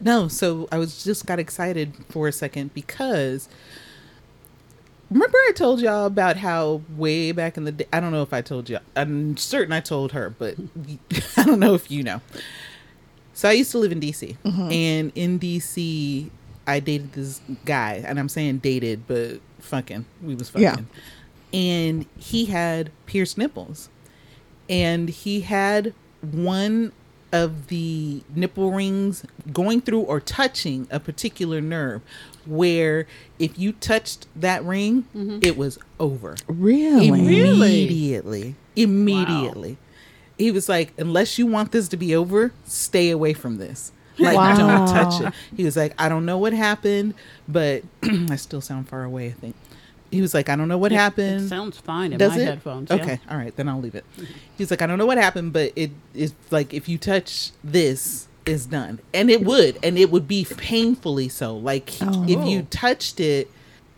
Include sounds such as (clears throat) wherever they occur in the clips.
No, so I was just got excited for a second because remember I told y'all about how way back in the day I don't know if I told you I'm certain I told her, but (laughs) I don't know if you know. So I used to live in DC mm-hmm. and in DC I dated this guy and I'm saying dated but fucking we was fucking. Yeah. And he had pierced nipples and he had one of the nipple rings going through or touching a particular nerve where if you touched that ring mm-hmm. it was over. Really? immediately. Immediately. He was like unless you want this to be over stay away from this. Like Wow. don't touch it. He was like i don't know what happened but (clears throat) i still sound far away i think he was like i don't know what happened It sounds fine in does my it? headphones. yeah. Okay, all right, then I'll leave it. He's like, I don't know what happened, but it is like if you touch this, is done, and it would, and it would be painfully so. Like he- Oh. if you touched it,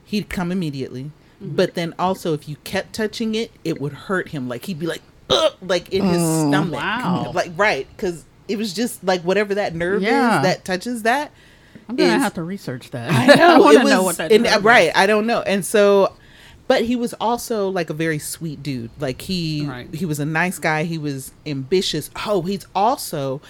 he'd come immediately. Mm-hmm. But then also, if you kept touching it, it would hurt him. Like he'd be like, Ugh, like in his oh, stomach, Wow. like right, because it was just like whatever that nerve Yeah. is that touches that. I'm gonna is- have to research that. I (laughs) know. want to know what that and, is. right. I don't know. And so, but he was also like a very sweet dude. Like he Right. he was a nice guy. He was ambitious. Oh, he's also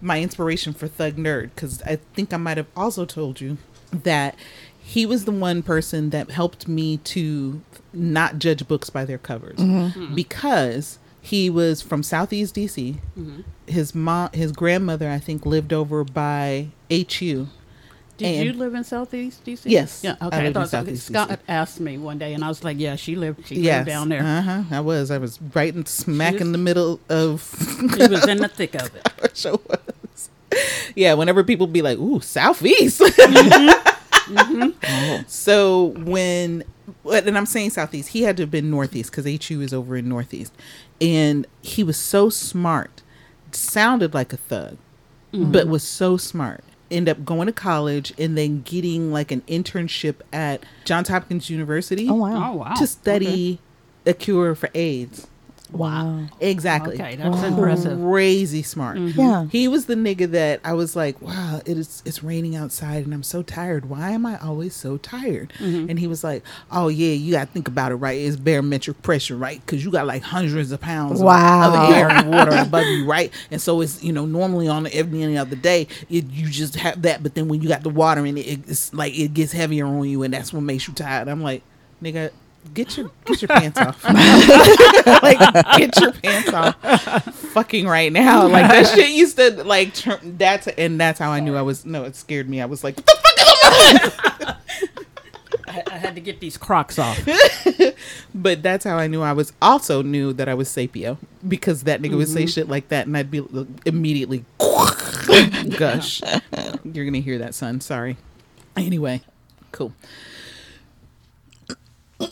my inspiration for Thug Nerd because I think I might have also told you that he was the one person that helped me to not judge books by their covers mm-hmm. hmm. because he was from Southeast DC. Mm-hmm. His mom, his grandmother, I think, lived over by HU. Did And- you live in Southeast DC? Yes, Yeah. Okay. I, lived in thought so. Southeast Scott DC. asked me one day, and I was like, "Yeah, she lived. She Yes. lived down there. Uh huh. I was. I was right in smack was- in the middle of. (laughs) She was in the thick of it." (laughs) I sure was. Yeah. Whenever people be like, "Ooh, southeast," (laughs) mm-hmm. Mm-hmm. so when, and I'm saying southeast, he had to have been northeast because HU is over in northeast, and he was so smart, sounded like a thug, mm-hmm. but was so smart. End up going to college and then getting like an internship at Johns Hopkins University Oh wow. Oh wow. to study a cure for AIDS. Wow. Exactly. Okay, that's impressive. Crazy smart. Mm-hmm. Yeah. He was the nigga that I was like, wow, it is it's raining outside and I'm so tired. Why am I always so tired? Mm-hmm. And he was like, oh yeah, you got to think about it, right? It's barometric pressure, right? Because you got like hundreds of pounds Wow. of, of air and water above you, right? And so it's you know normally on every any other day it, you just have that, but then when you got the water in it, it's like it gets heavier on you, and that's what makes you tired. I'm like, nigga. Get your get your pants off. (laughs) like get your pants off fucking right now. Like that shit used to like turn that's and that's how I knew I was no, it scared me. I was like, what the fuck is on? (laughs) I, I had to get these Crocs off. (laughs) But that's how I knew I was also knew that I was sapio because that nigga would say mm-hmm. shit like that and I'd be uh, immediately gush. You're gonna hear that, son. Sorry. Anyway, cool. Are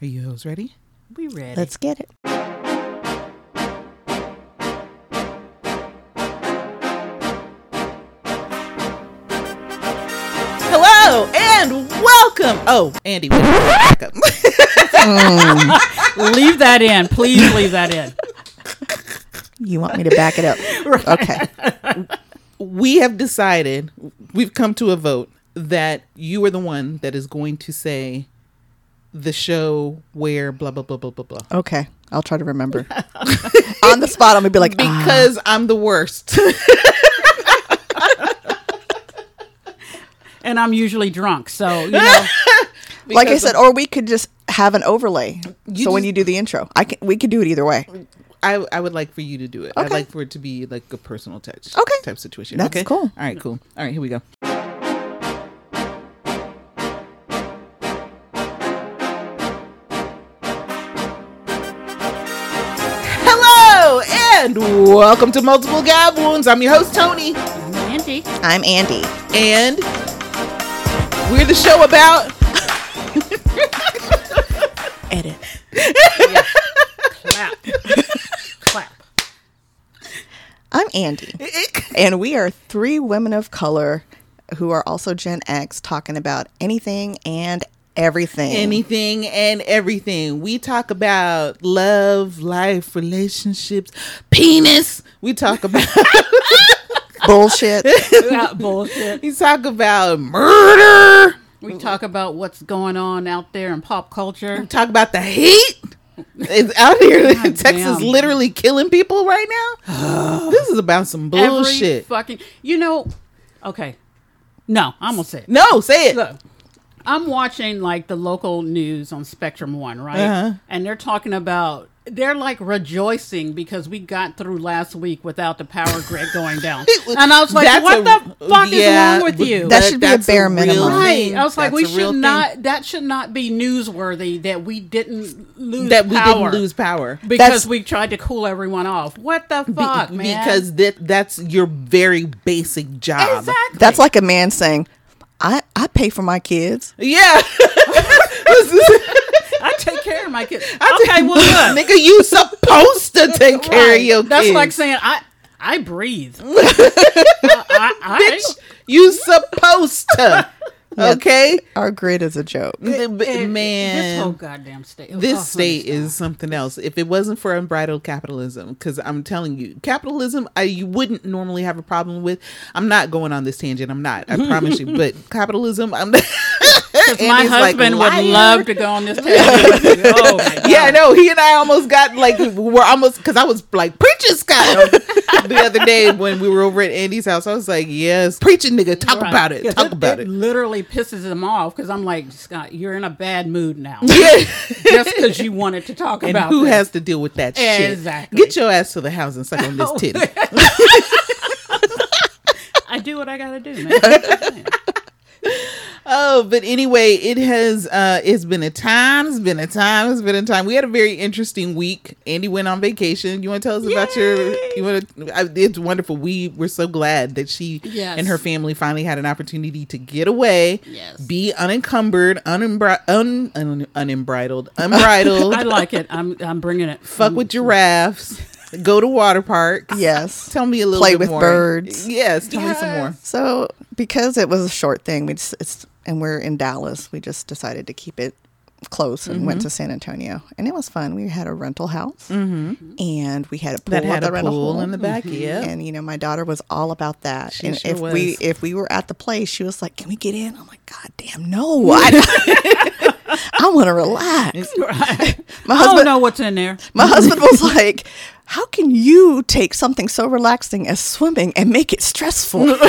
you hoes ready? We ready. Let's get it. Hello and welcome. Oh, Andi, wait, back up. (laughs) leave that in. Please leave that in. You want me to back it up? (laughs) Okay. We have decided, we've come to a vote that you are the one that is going to say the show where blah blah blah blah blah blah. Okay. I'll try to remember. (laughs) On the spot, I'm gonna be like, ah. Because I'm the worst. (laughs) And I'm usually drunk, so you know. like I said, or we could just have an overlay. You so when you do the intro, I can. We could do it either way. I, I would like for you to do it. I'd like for it to be like a personal touch. Okay. Type situation. That's okay? cool. All right, cool. All right, here we go. Hello and welcome to Multiple Gab Wounds. I'm your host, Toni, I'm Andi. I'm Andi. and we're the show about (laughs) Edit. Clap. Clap. I'm Andi, (laughs) and we are three women of color who are also Gen X talking about anything and everything. anything and everything. We talk about love, life, relationships, penis. We talk about (laughs) bullshit. (laughs) That bullshit. we talk about murder. We talk about what's going on out there in pop culture. We talk about the heat. It's out here in God Texas, damn. literally killing people right now. (sighs) this is about some Every bullshit. fucking. You know. Okay. No, I'm gonna say. It. no, say it. Look, I'm watching like the local news on Spectrum One, right? Uh-huh. And they're talking about they're like rejoicing because we got through last week without the power grid going down. (laughs) and I was like, that's what a- the fuck yeah, is wrong with you? That should be a bare real minimum. Right. I was like, we a real should thing. not. That should not be newsworthy that we didn't lose that we power didn't lose power. because That's- we tried to cool everyone off. What the Be- fuck, man? Because that that's your very basic job. exactly. That's like a man saying, "I I pay for my kids." Yeah. (laughs) (laughs) I take care of my kids. okay, well, look. Nigga, you supposed to (laughs) take care of Right. your That's kids. like saying I I breathe. (laughs) I, I, I, Bitch, you supposed to. Okay? Our grid is a joke. The- b- it- man. this whole goddamn state. Oh, this Oh, state is something else. If it wasn't for unbridled capitalism, because I'm telling you, capitalism, I you wouldn't normally have a problem with. I'm not going on this tangent. I'm not. I promise you. But capitalism, I'm. 'Cause my Andi's like, husband would love to go on this tangent. (laughs) oh. (laughs) Yeah, I know. He and I almost got like we're almost because I was like preaching Scott (laughs) the other day when we were over at Andi's house. I was like, "Yes, preaching nigga, talk Right. about it, 'Cause talk about it." Literally pisses him off because I'm like, Scott, you're in a bad mood now. Yeah. Just because you wanted to talk And about who this. has to deal with that shit? Exactly. Get your ass to the house and suck on this Oh. titty. I do what I gotta do, man. (laughs) Oh, but anyway, it has uh it's been a time, it's been a time, it's been a time. We had a very interesting week. Andi went on vacation. You want to tell us about your you want to it's wonderful. We were so glad that she Yes. and her family finally had an opportunity to get away, Yes. be unencumbered, unembri- un, un, unembridled, unbridled, (laughs) I like it. I'm I'm bringing it. fuck with giraffes, go to water parks. Yes. (laughs) Tell me a little Play bit with more. birds. Yes, tell me some more. So because it was a short thing, we just it's and we're in Dallas, we just decided to keep it close and Mm-hmm. went to San Antonio, and it was fun. We had a rental house, and we had a pool That had the a rental pool home. in the back, yeah. And you know, my daughter was all about that. She and sure if we if we were at the place, she was like, "Can we get in?" I'm like, "God damn, no! (laughs) (laughs) I, I want to relax." Right. My I don't husband, know what's in there. my husband was like, "How can you take something so relaxing as swimming and make it stressful?" (laughs)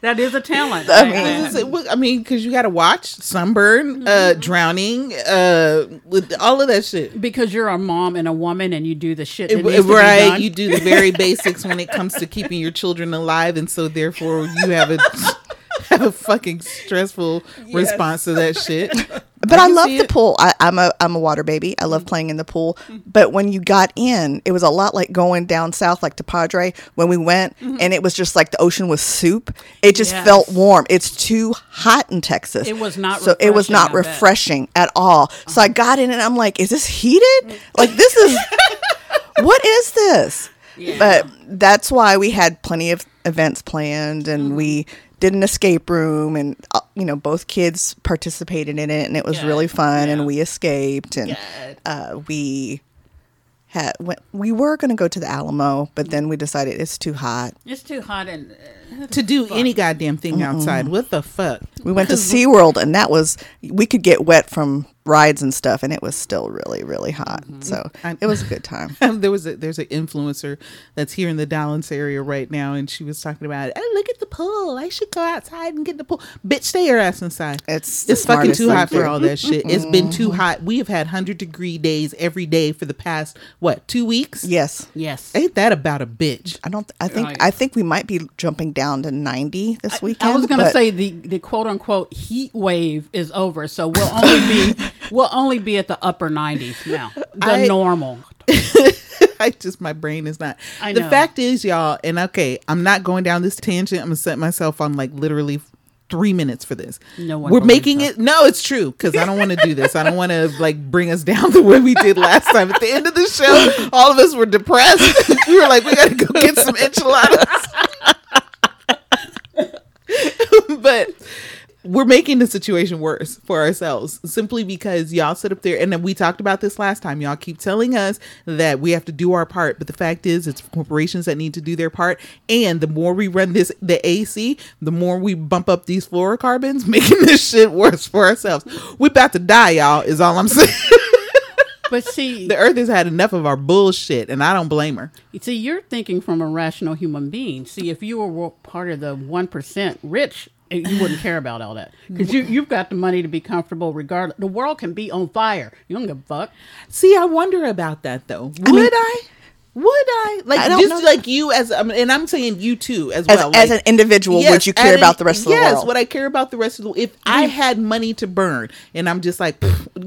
That is a talent. I I- mean, I- It's- I mean, because you got to watch sunburn, uh, drowning, uh, with all of that shit. because you're a mom and a woman and you do the shit that It- needs to be right, done. you do the very (laughs) basics when it comes to keeping your children alive, and so therefore you have a (laughs) have a fucking stressful response to that shit. But I, can love the it. pool. I, I'm a I'm a water baby. I love playing in the pool. Mm-hmm. But when you got in, it was a lot like going down south, like to Padre. When we went, mm-hmm. and it was just like the ocean was soup. It just Yes. felt warm. It's too hot in Texas. It was not So it was not I refreshing at all. So I uh-huh. got in, and I'm like, "Is this heated? Mm. Like this is (laughs) what is this?" But that's why we had plenty of events planned, and we mm-hmm. Did an escape room, and uh, you know both kids participated in it, and it was Good. really fun, Yeah. and we escaped, and uh, we had we were going to go to the Alamo, but then we decided it's too hot. It's too hot and uh, To do any goddamn thing outside, what the fuck? We went to SeaWorld, and that was we could get wet from rides and stuff, and it was still really really hot. Mm-hmm. So I- it was a good time. (laughs) there was a there's an influencer that's here in the Dallas area right now, and she was talking about, "Oh, look at the pool. I should go outside and get in the pool." Bitch, stay your ass inside. It's it's fucking too hot for all that shit. It's been too mm-hmm. hot. We have had hundred degree days every day for the past what two weeks? Yes. yes. Ain't that about a bitch? I don't. I think. Right. I think we might be jumping down to ninety this weekend. I was gonna but say the, the quote unquote heat wave is over, so we'll only be (laughs) we'll only be at the upper nineties now. The I- normal. (laughs) I just my brain is not. I the know. fact is, y'all, and okay, I'm not going down this tangent. I'm gonna set myself on like literally three minutes for this. No one We're making it. No, it's true because I don't want to do this. I don't want to like bring us down the way we did last time. At the end of the show, all of us were depressed. (laughs) we were like, we gotta go get some enchiladas. (laughs) but we're making the situation worse for ourselves simply because y'all sit up there. And then we talked about this last time. Y'all keep telling us that we have to do our part but the fact is it's corporations that need to do their part. And the more we run this the ac the more we bump up these fluorocarbons (laughs) making this shit worse for ourselves. We about to die y'all is all i'm saying. (laughs) But see, the earth has had enough of our bullshit and i don't blame her. see, you're thinking from a rational human being. See, if you were part of the one percent rich, you wouldn't care about all that because you you've got the money to be comfortable. Regardless, the world can be on fire. You don't give a fuck. See, I wonder about that though. Would I? mean- Would I? Like I don't just know. like you as um, and I'm saying you too as, As, well. as like- an individual, yes, would you care about an- the rest of yes, the world? Yes, would I care about the rest of the world, if I had money to burn and I'm just like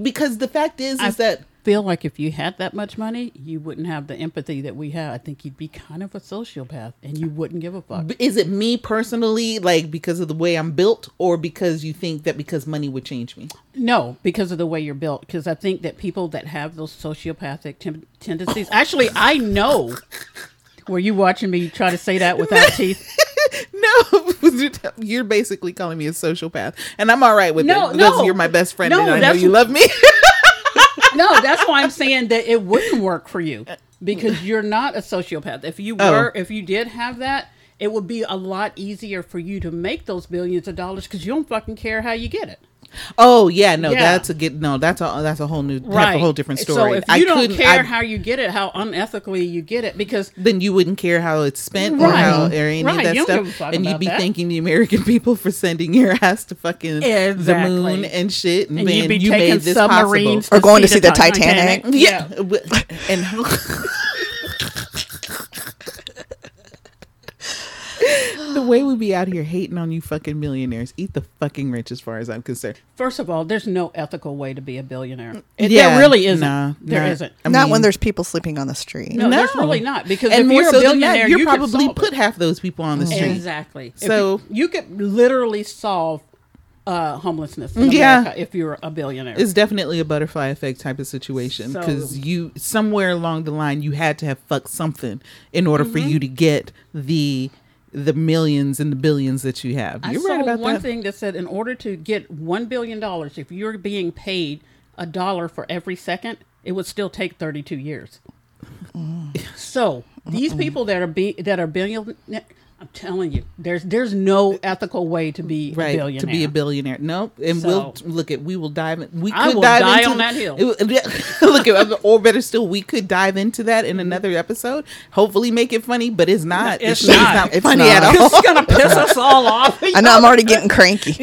because the fact is is that Feel like if you had that much money, you wouldn't have the empathy that we have. I think you'd be kind of a sociopath, and you wouldn't give a fuck. is it me personally like because of the way I'm built or because you think that because money would change me? No, because of the way you're built. Because I think that people that have those sociopathic tem- tendencies, actually, I know. Were you watching me try to say that without (laughs) teeth? No, (laughs) you're basically calling me a sociopath, and I'm all right with No, it because no. you're my best friend No, and I know you love me. (laughs) No, that's why I'm saying that it wouldn't work for you because you're not a sociopath. If you Oh. were, if you did have that, it would be a lot easier for you to make those billions of dollars because you don't fucking care how you get it. Oh yeah, no, Yeah. that's a get no, that's a that's a whole new that's a whole different story. So if I you don't care I- how you get it, how unethically you get it, because then you wouldn't care how it's spent or how or any Right, of that you don't give a stuff, and you'd be that. thanking the American (laughs) people for sending your ass to fucking the moon and shit, and, and man, you'd be you taking made this submarines possible. Or going to see the Titanic. Yeah, w- (laughs) and (laughs) the way we be out here hating on you fucking millionaires, eat the fucking rich, as far as I'm concerned. First of all, there's no ethical way to be a billionaire. It, Yeah, there really isn't. nah, there nah. isn't. I Not when there's people sleeping on the street. No, there's really not because and if more you're so a billionaire, that, you you probably put it. half those people on the street. Exactly. So- you, you could literally solve uh, homelessness in Yeah. America if you're a billionaire. It's definitely a butterfly effect type of situation So- because you somewhere along the line you had to have fucked something in order for Mm-hmm. you to get the the millions and the billions that you have. I You're saw right about one that. thing that said in order to get one billion dollars, if you're being paid a dollar for every second, it would still take 32 years. Mm. So these people that are be that are billion, I'm telling you, there's there's no ethical way to be a Right billionaire. to be a billionaire. Nope. And we'll look at we will dive in. We I could will dive die into on that hill. it- (laughs) look at or better still, we could dive into that in mm-hmm. another episode. Hopefully, make it funny, but it's not. It's It's, not. not. It's funny not. at all. It's gonna piss us all off. (laughs) I know I'm already getting (laughs) cranky.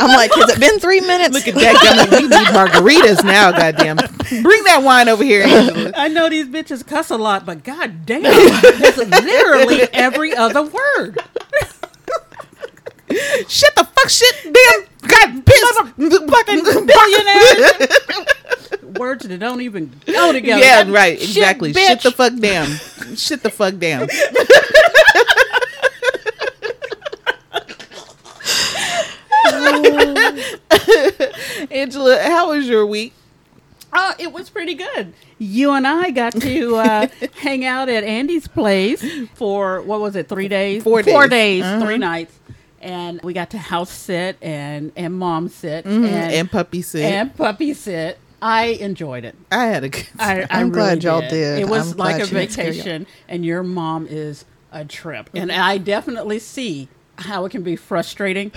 I'm like, has it been three minutes? Look at that. We need margaritas now. Goddamn. Bring that wine over here, Angela. (laughs) I know these bitches cuss a lot, but god damn, that's literally every other word. Shut the fuck shit damn god piss fucking (laughs) Billionaire. Words that don't even go together. Yeah, right, shit, exactly. Shit bitch. the fuck down. Shit the fuck down. (laughs) (laughs) Angela, how was your week? Oh, it was pretty good. You and I got to uh, (laughs) hang out at Andi's place for what was it? Three days. Four Four days. days. Uh-huh. Three nights. And we got to house sit and and mom sit And, and puppy sit. and puppy sit. I enjoyed it. I had a good I, I I'm glad really y'all did. It was I'm like a she didn't scare you. vacation, and your mom is a trip, and I definitely see how it can be frustrating.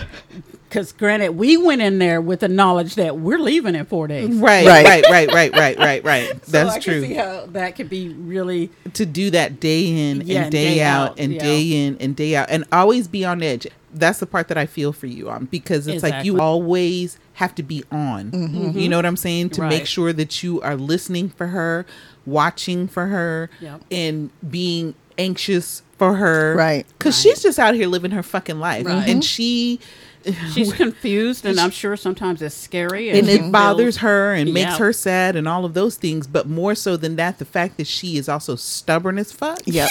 Because granted, we went in there with the knowledge that we're leaving in four days. right, Right. right, right, right, right, right, right. (laughs) So That's I true. See how that could be really to do that day in Yeah, and day, day out, out, and yeah. day in and day out and always be on edge that's the part that i feel for you on because it's like you always have to be on you know what i'm saying to make Mm-hmm. Sure that you are listening for her watching for her Yep. and being anxious for her Right. because she's just out here living her fucking life Right. and mm-hmm. she she's (laughs) confused, and I'm sure sometimes it's scary, and she it bothers her and makes Yeah. her sad and all of those things but more so than that the fact that she is also stubborn as fuck Yep.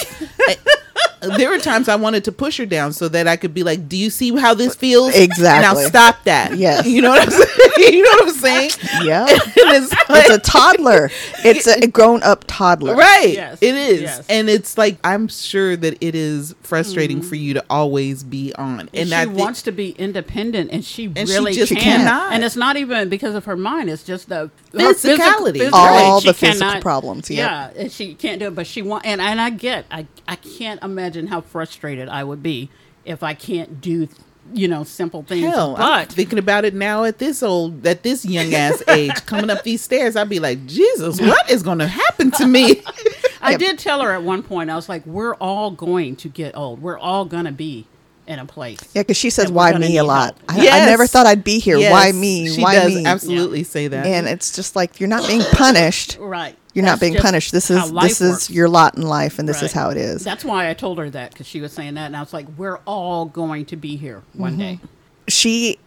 (laughs) there were times I wanted to push her down so that I could be like, "Do you see how this feels? Exactly. Now stop that. Yes. You know what I'm saying? (laughs) you know what I'm saying? Yeah. (laughs) And it's like, It's a toddler. It's a grown up toddler. right. Yes. It is, Yes. and it's like I'm sure that it is frustrating mm-hmm. for you to always be on, and she I think- wants to be independent, and she And she really just can. cannot. And it's not even because of her mind; it's just the her Physicality. physical- All she the physical cannot- problems, yep. Yeah, she can't do it. But she want, and and I get, I I can't imagine how frustrated I would be if I can't do, you know, simple things. Hell, I'm thinking about it now at this old, at this young ass (laughs) age, coming up these stairs, I'd be like, Jesus, what is going to happen to me? (laughs) I did tell her at one point, I was like, "We're all going to get old. We're all gonna be in a place." Yeah, because she says, "Why me?" a lot. I, I never thought I'd be here. Why me? She Why does me? absolutely say that. and it's just like you're not being punished. (laughs) Right. You're not being punished. This is this is your lot in life, and this is how it is. That's why I told her that because she was saying that, and I was like, "We're all going to be here one Mm-hmm. day." she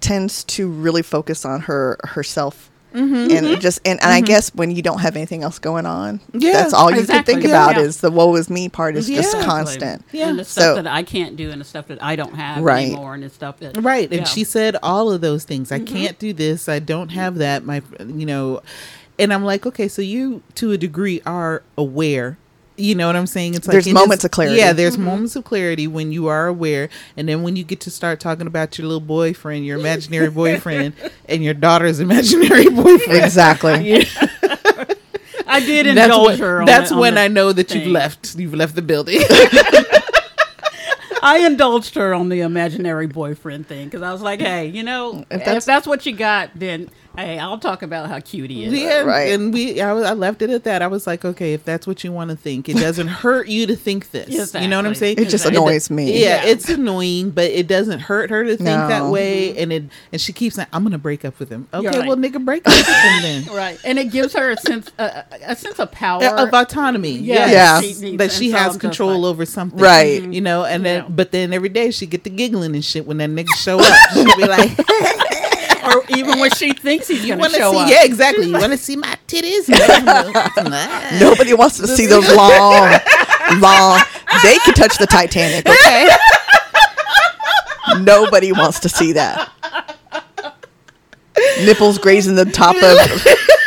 tends to really focus on her herself. Mm-hmm. And it just and, and I guess when you don't have anything else going on, Yeah, that's all you exactly. can think about Yeah. is the woe is me part is just constant. Yeah. And the stuff So- that I can't do, and the stuff that I don't have Right. anymore, and the stuff that Right. And Yeah. she said all of those things. I Mm-hmm. can't do this. I don't have that. My, you know, and I'm like, okay, so you to a degree are aware. You know what I'm saying? It's like There's it moments of clarity. Yeah, there's mm-hmm. moments of clarity when you are aware, and then when you get to start talking about your little boyfriend, your imaginary (laughs) boyfriend, and your daughter's imaginary (laughs) boyfriend. Exactly. (laughs) I did That's, indulge when, her. On that's the- on when the I know that you've left. You've left the building. I indulged her on the imaginary boyfriend thing because I was like, "Hey, you know, if that's- that's, what you got, then hey, I'll talk about how cute he is." Yeah, Right. And we, I, I left it at that. I was like, okay, if that's what you want to think, it doesn't (laughs) hurt you to think this. You know what I'm saying? It just Exactly. annoys me. Yeah, Yeah. it's annoying, but it doesn't hurt her to think that way. And it, and she keeps saying, "I'm gonna break up with him." Okay, right. well, nigga, break up with him then. (laughs) Right, and it gives her a sense a, a sense of power. Uh, Of autonomy, Yeah, yes. she that she and so has control like- over something, Right. You know, and then, Yeah. but then every day she get the giggling and shit when that nigga show up. She'll be like, (laughs) or even when she thinks he's "You going to want to show see? up. Yeah, exactly. You want to see my titties? Nobody wants to see those long, long. They can touch the Titanic, okay? Nobody wants to see that. Nipples grazing the top of (laughs)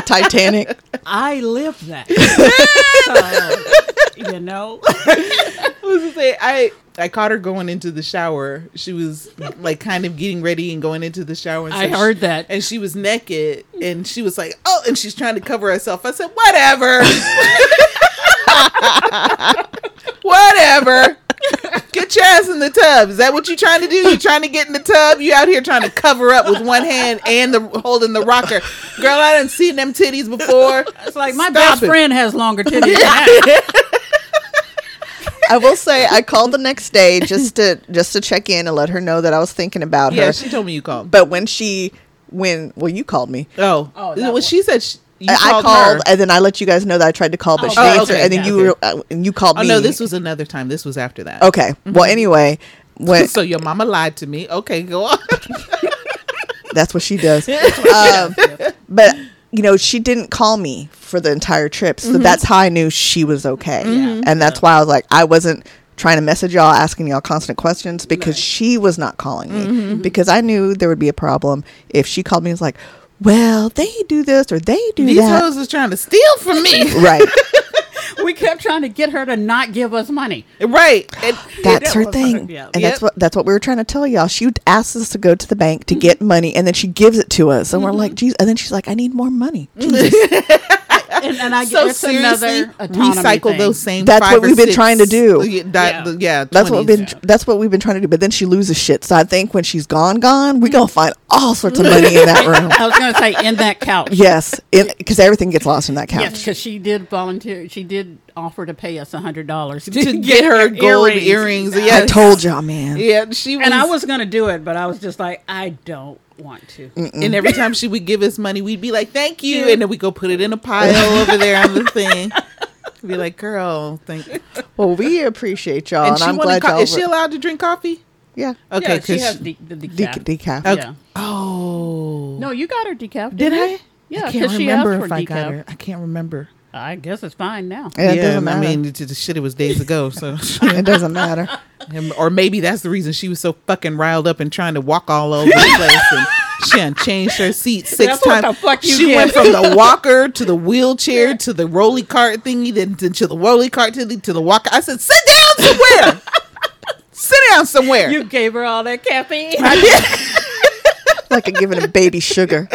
the Titanic. I live that. (laughs) so, you know, I was gonna say I I caught her going into the shower. She was like kind of getting ready and going into the shower. And I heard she- that. and she was naked, and she was like, "Oh," and she's trying to cover herself. I said, "Whatever, (laughs) (laughs) whatever." (laughs) Get your ass in the tub. Is that what you're trying to do? You trying to get in the tub? You out here trying to cover up with one hand and the holding the rocker. Girl, I didn't see them titties before. it's like my Stop best it. friend has longer titties. than that. (laughs) I will say I called the next day just to just to check in and let her know that I was thinking about Yeah, her. Yeah, she told me you called. But when she when well you called me. Oh, Oh, that well, was- she said she, you I I called, called her. and then I let you guys know that I tried to call, but Oh, she didn't okay, answer. okay, and then yeah, you were uh, and you called Oh me. no, this was another time. This was after that. okay. Well, anyway, (laughs) when So your mama lied to me. Okay, go on. (laughs) that's what she does. (laughs) um, but you know, she didn't call me for the entire trip, so that's how I knew she was okay. And that's why I was like, I wasn't trying to message y'all asking y'all constant questions because Right. she was not calling me because I knew there would be a problem if she called me and was like, well, they do this or they do These that. hoes is trying to steal from me. (laughs) right. (laughs) we kept trying to get her to not give us money. right. And, That's her was- thing. yeah. And that's what that's what we were trying to tell y'all. She would ask us to go to the bank to mm-hmm. get money and then she gives it to us. And we're mm-hmm. like, geez, and then she's like, I need more money. Mm-hmm. (laughs) Jesus. And, and I so it's seriously, another recycle thing. those same. That's five what or we've been six- trying to do. Oh, yeah, that- Yeah. yeah, That's what we've been that's what we've been trying to do. But then she loses shit. So I think when she's gone, gone, we're gonna find all sorts of (laughs) money in that room. I was going to say in that couch. Yes. Because everything gets lost in that couch. Yes, because she did volunteer. She did offer to pay us a hundred dollars to, to get her gold earrings. Yeah, I told y'all, man. Yeah, she was, And I was going to do it, but I was just like, I don't want to. and every time she would give us money, we'd be like, "Thank you," and then we go put it in a pile (laughs) over there on the thing. Be like, "Girl, thank." you." Well, we appreciate y'all, and, And she I'm wanted glad co- y'all. is she allowed to drink coffee? yeah. Okay, yeah, she 'cause has she- de- the Dec- decaf. decaf. Yeah. oh, No, you got her decaf. did didn't I? you? Yeah, I can't because she remember asked for if I got decaf. her. I can't remember. I guess it's fine now. Yeah, it doesn't I mean, it's just shit. It was days ago, so (laughs) it doesn't matter. And- or maybe that's the reason she was so fucking riled up and trying to walk all over the place. And she had changed her seat (laughs) six That's what times. the fuck you she get. went from the (laughs) walker to the wheelchair to the rolly cart thingy, then to, to the rolly cart to the to the walker. I said, sit down somewhere. sit down somewhere. You gave her all that caffeine. I did. Like a giving a baby sugar.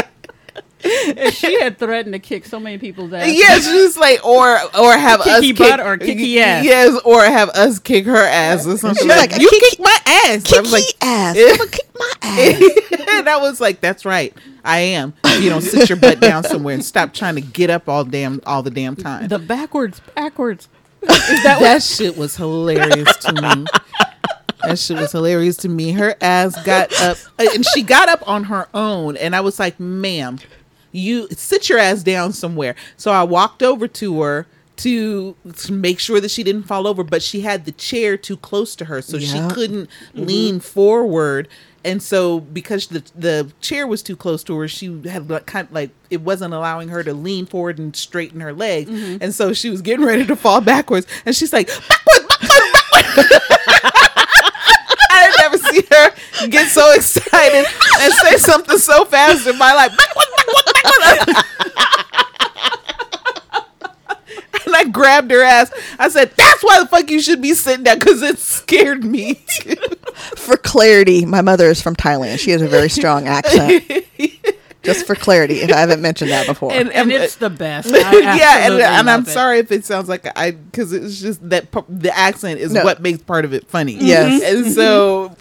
And she had threatened to kick so many people's ass. Yes, just like or or have us kick butt or kicky ass. Yes, or have us kick her ass or something. She's like, like, you "Kick- kick my ass. I was Kick like, ass. I'm gonna kick my ass. (laughs) and I was like, "That's right, I am." You know, sit your butt down somewhere and stop trying to get up all damn all the damn time. The backwards, backwards. (laughs) that that shit was hilarious to me. That shit was hilarious to me. Her ass got up, and she got up on her own, and I was like, "Ma'am, you sit your ass down somewhere." So I walked over to her to, make sure that she didn't fall over, but she had the chair too close to her, so Yeah. she couldn't mm-hmm. lean forward. And so, because the the chair was too close to her, she had like, kind of like it wasn't allowing her to lean forward and straighten her legs. Mm-hmm. And so she was getting ready to fall backwards, and she's like, "Backwards, backwards, backwards!" (laughs) I had never seen her get so (laughs) excited and say something so fast in my life. Backwards. And I grabbed her ass. I said, "That's why the fuck you should be sitting down because it scared me." For clarity, my mother is from Thailand. She has a very strong accent. Just for clarity, if I haven't mentioned that before. and, And and it's uh, the best. (laughs) yeah, and, uh, and I'm it. sorry if it sounds like I because it's just that p- the accent is No. what makes part of it funny. Yes. and so.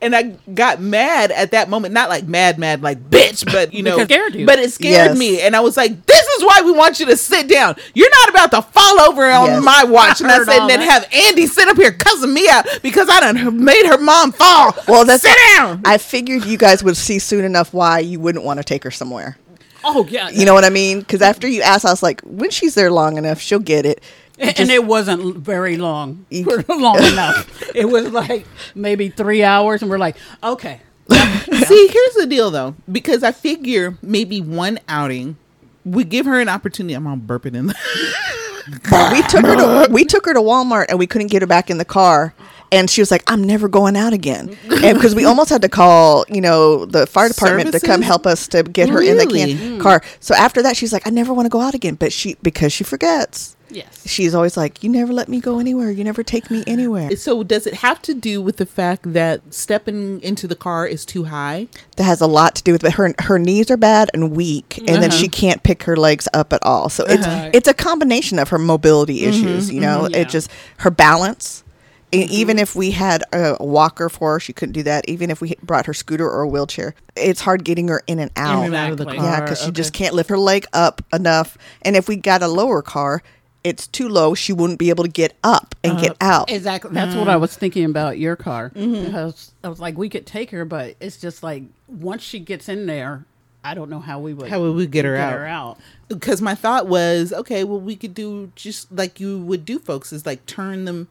And I got mad at that moment, not like mad, mad, like bitch, but you know, Because it scared you. but it scared Yes. me, and I was like, "This is why we want you to sit down. You're not about to fall over on Yes. my watch." And I heard said, all "Then that. have Andi sit up here cussing me out because I done made her mom fall." well, that's sit down. I figured you guys would see soon enough why you wouldn't want to take her somewhere. Oh yeah, You know what I mean? Because after you asked, I was like, when she's there long enough, she'll get it. And, and it wasn't very long. You- (laughs) long enough. It was like maybe three hours, and we're like, okay. (laughs) See, here's the deal though, because I figure maybe one outing would give her an opportunity. I'm all burping in the. (laughs) we took her to we took her to Walmart and we couldn't get her back in the car. And she was like, "I'm never going out again," and because we almost had to call, you know, the fire department to come help us to get her in the Really? can- car. So after that, she's like, "I never want to go out again," but she because she forgets. Yes. She's always like, "You never let me go anywhere. You never take me anywhere." So does it have to do with the fact that stepping into the car is too high? that has a lot to do with it. Her her knees are bad and weak, and then she uh-huh. can't pick her legs up at all. So it's Uh-huh. it's a combination of her mobility mm-hmm. issues. You know, mm-hmm. yeah. it just her balance. E- mm-hmm. Even if we had a walker for her, she couldn't do that. Even if we brought her scooter or a wheelchair, it's hard getting her in and out. and out of the Exactly. car. Yeah, because she just can't lift her leg up enough. And if we got a lower car, it's too low. She wouldn't be able to get up and get uh, out. Exactly. That's what I mm-hmm. was thinking about your car. Mm-hmm. Because I was like, we could take her, but it's just like once she gets in there, I don't know how we would How would we get her get out? her out. Because my thought was, okay, well, we could do just like you would do, folks, is like turn them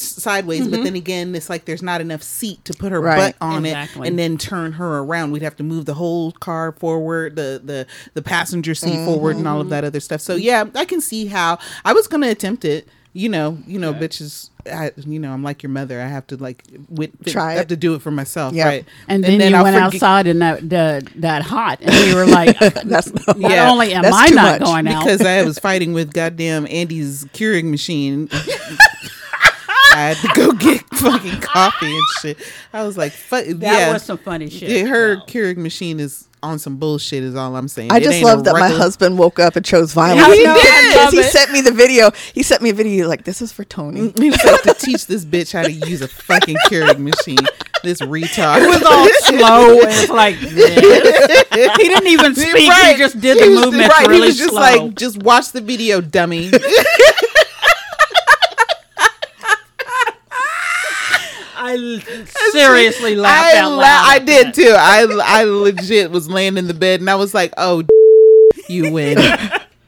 s- sideways. But then mm-hmm. again, it's like there's not enough seat to put her Right. butt on Exactly. it, and then turn her around. We'd have to move the whole car forward, the the the passenger seat forward, and all of mm-hmm. that other stuff. So yeah, I can see how I was going to attempt it. You know, you know, bitches. I, you know, I'm like your mother. I have to like wit, Try I have it. to do it for myself, Yeah. right? And, then, you I'll went forget- outside and that that, that hot, and we were (laughs) like, That's not Yeah. only am That's I not much. going out, because I was fighting with goddamn Andi's Keurig machine. (laughs) I had to go (laughs) get fucking coffee and shit. I was like, "Fuck that yeah!" was some funny shit. Yeah, her So- Keurig machine is on some bullshit. Is all I'm saying. I It just love that my husband woke up and chose violence. He know, I did. he sent me the video. He sent me a video like this is for Toni. Mm-hmm. He was like to teach this bitch how to use a fucking Keurig machine. This retard. It was all (laughs) slow and it's like (laughs) this. he didn't even speak. He just did the He was- movement right, really he was just slow. like, just watch the video, dummy. I seriously laughed I out la- loud. I did that. too. I I legit was laying in the bed and I was like, "Oh, (laughs) you win."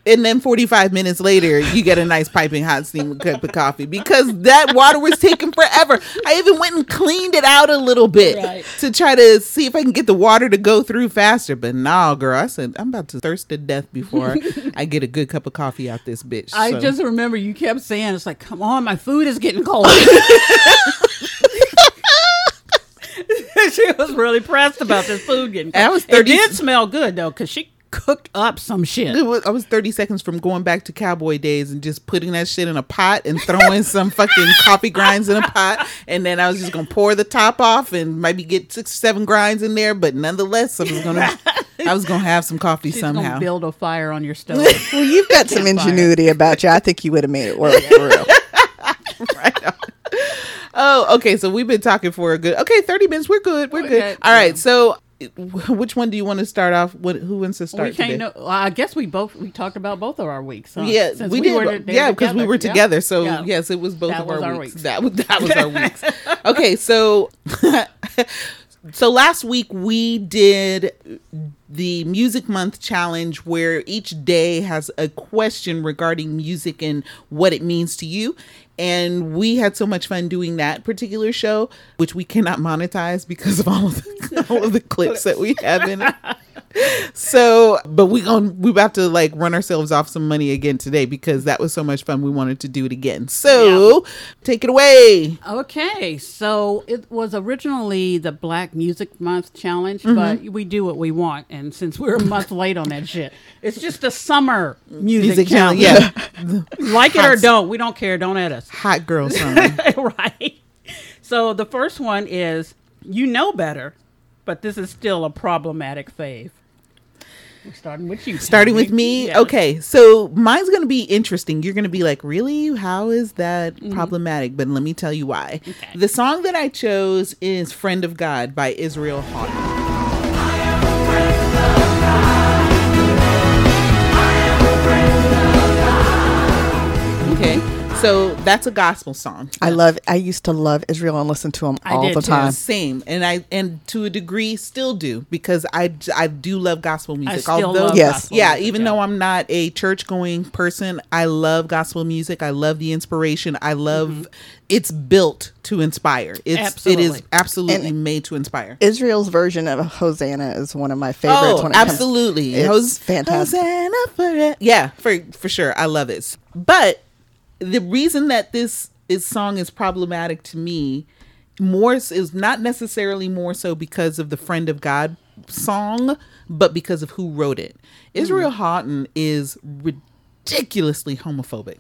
and then 45 minutes later you get a nice piping hot steaming cup of coffee because that water was taking forever i even went and cleaned it out a little bit Right. to try to see if i can get the water to go through faster but nah girl i said i'm about to thirst to death before i get a good cup of coffee out this bitch I So- just remember you kept saying, "It's like, come on, my food is getting cold." (laughs) (laughs) she was really pressed about this food getting cold. I was it did smell good though, because she cooked up some shit. It was, I was 30 seconds from going back to cowboy days and just putting that shit in a pot and throwing some (laughs) fucking coffee grinds in a pot. And then I was just going to pour the top off and maybe get six or seven grinds in there. But nonetheless, I was going (laughs) to, I was going to have some coffee She's somehow. build a fire on your stove. Well, you've got some ingenuity about you. I think you would have made it work for real. Oh, okay. So we've been talking for a good, okay, 30 minutes. We're good. We're good. All right. So which one do you want to start off? What, who wants to start we can't know. well, I guess we both we talked about both of our weeks. huh? Yeah, Since we, did. were there yeah, because we were together. So yes, it was both That of was our, our weeks. weeks. That was that was our (laughs) weeks. Okay, so (laughs) so last week we did the music month challenge where each day has a question regarding music and what it means to you and we had so much fun doing that particular show which we cannot monetize because of all of the, (laughs) all of the clips that we have in it (laughs) so but we going we about to like run ourselves off some money again today because that was so much fun we wanted to do it again so take it away Okay, so it was originally the Black Music Month challenge, Mm-hmm. but we do what we want, and since we're a month late on that shit, it's just a summer music, music challenge. challenge yeah (laughs) like it or don't, we don't care. Don't at us, hot girl (laughs) summer right? So the first one is you know better, but this is still a problematic fave. We're starting with you. starting with me? Yes. okay so mine's gonna be interesting. You're gonna be like really? How is that Mm-hmm. problematic? But let me tell you why. The song that i chose is friend of god by israel houghton okay so that's a gospel song I love. I used to love Israel and listen to him I all did the too. time. same and i and to a degree still do because i i do love gospel music still although love Yes. gospel yeah music, even yeah. though i'm not a church going person i love gospel music i love the inspiration i love mm-hmm. it's built to inspire it's it is Absolutely. absolutely And- made to inspire Israel's version of Hosanna is one of my favorites. Oh, when it comes- It's Hos- fantastic. Hosanna for it. Yeah, for for sure, I love it. But the reason that this is song is problematic to me more is not necessarily more so because of the friend of God song, but because of who wrote it. Israel Houghton is ridiculously homophobic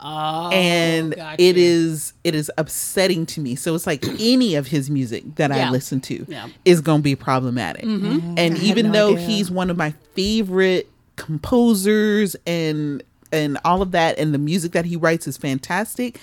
Oh, and gotcha. it is it is upsetting to me so it's like (clears throat) any of his music that i listen to Yeah. Mm-hmm. is going to be problematic and even no though idea. he's one of my favorite composers and and all of that and the music that he writes is fantastic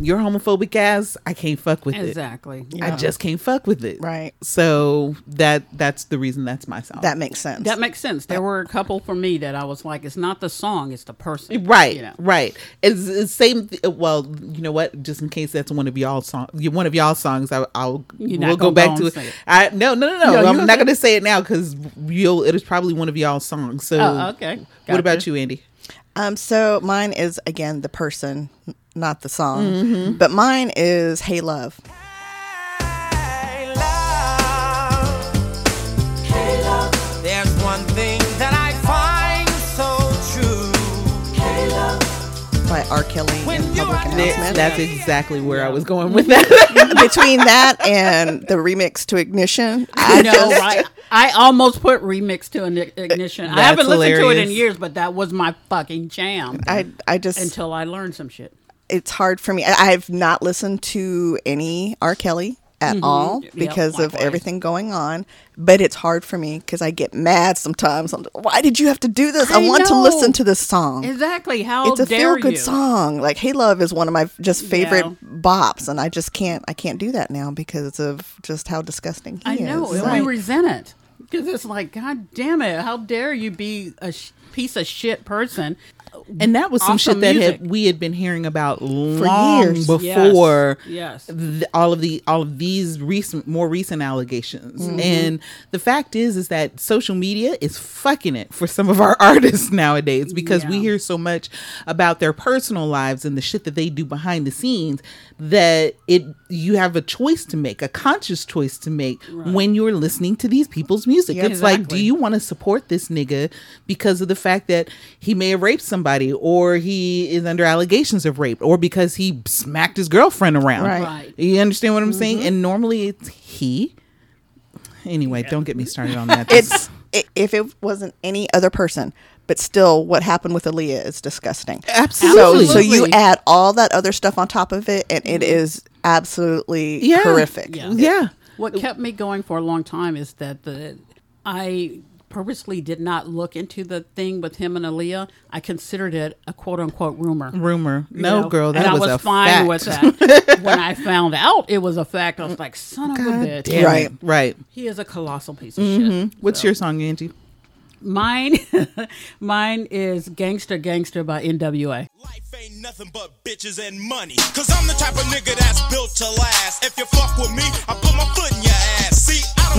you're homophobic ass i can't fuck with it. exactly. it i just can't fuck with it Right. so that that's the reason that's my song That makes sense. That makes sense. There were a couple for me that I was like, it's not the song, it's the person. Right, You know. right. It's, it's same. th- Well, you know what? Just in case that's one of y'all song, one of y'all songs, I, I'll You're we'll go gonna back go to it. it. I no, no, no, no. No, I'm not going to say it now because you'll. It is probably one of y'all songs. So, Oh, okay. What about you, Andi? Um, so mine is again the person, not the song, Mm-hmm. but mine is "Hey Love." Hey, love. There's one thing that I find so true. by R. Kelly When and you Public That's, Announcement. that's exactly where I was going with that. (laughs) Between that and the remix to Ignition, I I know, just, right? I almost put remix to an ignition. I haven't listened to it in years, but that was my fucking jam I, I just, until I learned some shit. it's hard for me. I've not listened to any R. Kelly at mm-hmm. all Yep, because of likewise. everything going on. But it's hard for me because I get mad sometimes. I'm, Why did you have to do this? I, I want to listen to this song. Exactly. How it's a feel good song. Like "Hey Love" is one of my just favorite Yeah. bops, and I just can't. I can't do that now because of just how disgusting he I know, is. and we resent it because it's like, God damn it! How dare you be a sh- piece of shit person. and that was some Awesome shit that had, we had been hearing about long years. before Yes. th- all of the all of these recent more recent allegations Mm-hmm. and the fact is is that social media is fucking it for some of our (laughs) artists nowadays because we hear so much about their personal lives and the shit that they do behind the scenes that it you have a choice to make a conscious choice to make when you're listening to these people's music Yeah. it's like do you want to support this nigga because of the fact that he may have raped somebody or he is under allegations of rape or because he smacked his girlfriend around Right. Right. you understand what i'm saying mm-hmm. and normally it's he anyway don't get me (laughs) started on that It's i if it wasn't any other person, but still, what happened with Aaliyah is disgusting. Absolutely. So, so you add all that other stuff on top of it, and it mm-hmm. is absolutely Yeah. horrific. Yeah. yeah What kept me going for a long time is that the I purposely did not look into the thing with him and Aaliyah. I considered it a quote unquote rumor. rumor no know, girl that and was, I was a fine fact. with that. (laughs) when I found out it was a fact, I was like, "Son of a bitch!" damn Right. right He is a colossal piece of shit. Mm-hmm. what's your song angie Mine, (laughs) mine is "Gangsta Gangsta" by N.W.A. Life ain't nothing but bitches and money. Cause I'm the type of nigga that's built to last. If you fuck with me, I put my foot in your ass. See, (laughs)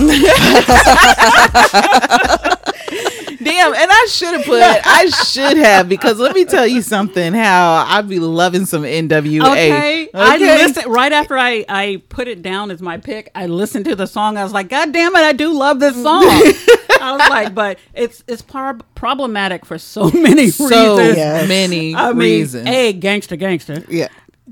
Damn, and I should have put I should have because let me tell you something how I'd be loving some NWA. Okay. I listened right after I I put it down as my pick. I listened to the song. I was like, God damn it, I do love this song. (laughs) I was like, but it's it's par- problematic for so (laughs) many so reasons. Yes. many I mean, reasons. a Gangsta, Gangsta. Yeah.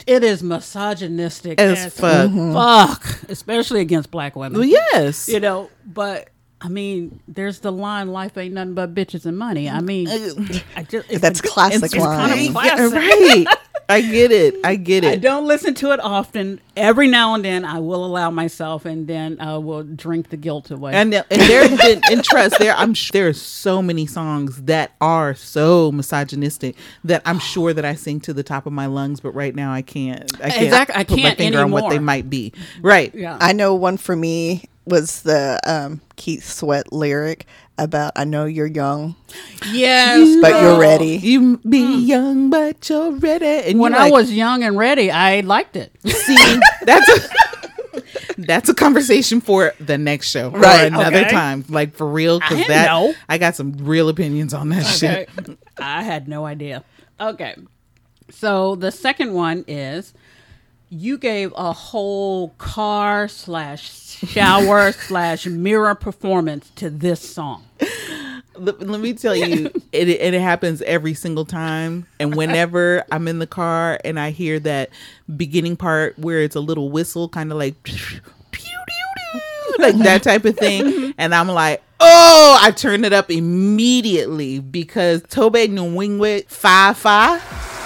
It is misogynistic As fuck. Mm-hmm. fuck, especially against black women. well, yes. You know, but I mean, there's the line, "Life ain't nothing but bitches and money." I mean, (laughs) I just it's That's classic it's line. kind of Yeah, right. I get it. I get it. I don't listen to it often. Every now and then, I will allow myself, and then uh, I will drink the guilt away. And and there's been and trust there. I'm sure there are so many songs that are so misogynistic that I'm sure that I sing to the top of my lungs, but right now I can't. I can't Exactly. I put my can't finger on what they might be. Right. yeah, I know one for me was the um, Keith Sweat lyric about "I know you're young, yes, but you're ready." You be young, but you're ready. And. When you're I like, was young and ready, I liked it. See, that's a (laughs) that's a conversation for the next show, or Right. Another Okay. time, like for real, because that know. I got some real opinions on that Okay. shit. I had no idea. Okay. So the second one is you gave a whole car slash shower (laughs) slash mirror performance to this song. Let, let me tell you, it, (laughs) it it happens every single time, and whenever I'm in the car and I hear that beginning part where it's a little whistle, kind of like. (laughs) pew, pew, pew, Like that type of thing, and I'm like, oh! I turn it up immediately because Tobe Nwigwe Fye Fye.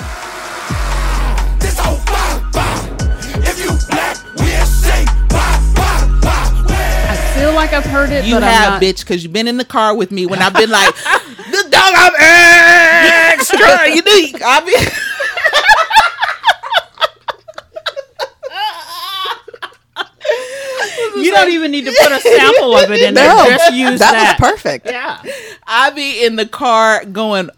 Feel like I've heard it, You but have, I'm not, bitch, because you've been in the car with me when I've been like, (laughs) the dog I'm (laughs) extra. You do. I be. You don't even need to put a sample of it in there. (laughs) Just use that, that. was perfect. Yeah. I be in the car going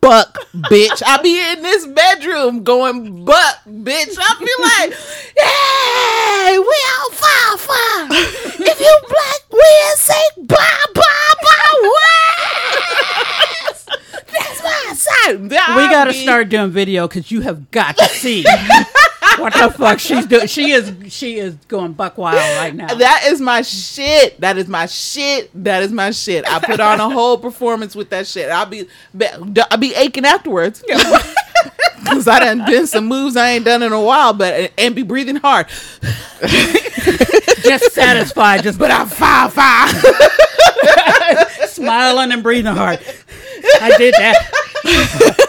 buck, bitch. I be in this bedroom going buck, bitch. I be like, hey, we all fire, fire. If you black, we'll say blah, blah, blah, west. That's my side. We got to start doing video because you have got to see (laughs) what the fuck she's doing. She is she is going buck wild right now. That is my shit. That is my shit. That is my shit. I put on a whole performance with that shit. I'll be, be I'll be aching afterwards. (laughs) Cause I done done some moves I ain't done in a while, but and be breathing hard. just satisfied, just But I'm fine, fine. (laughs) smiling and breathing hard. I did that. (laughs)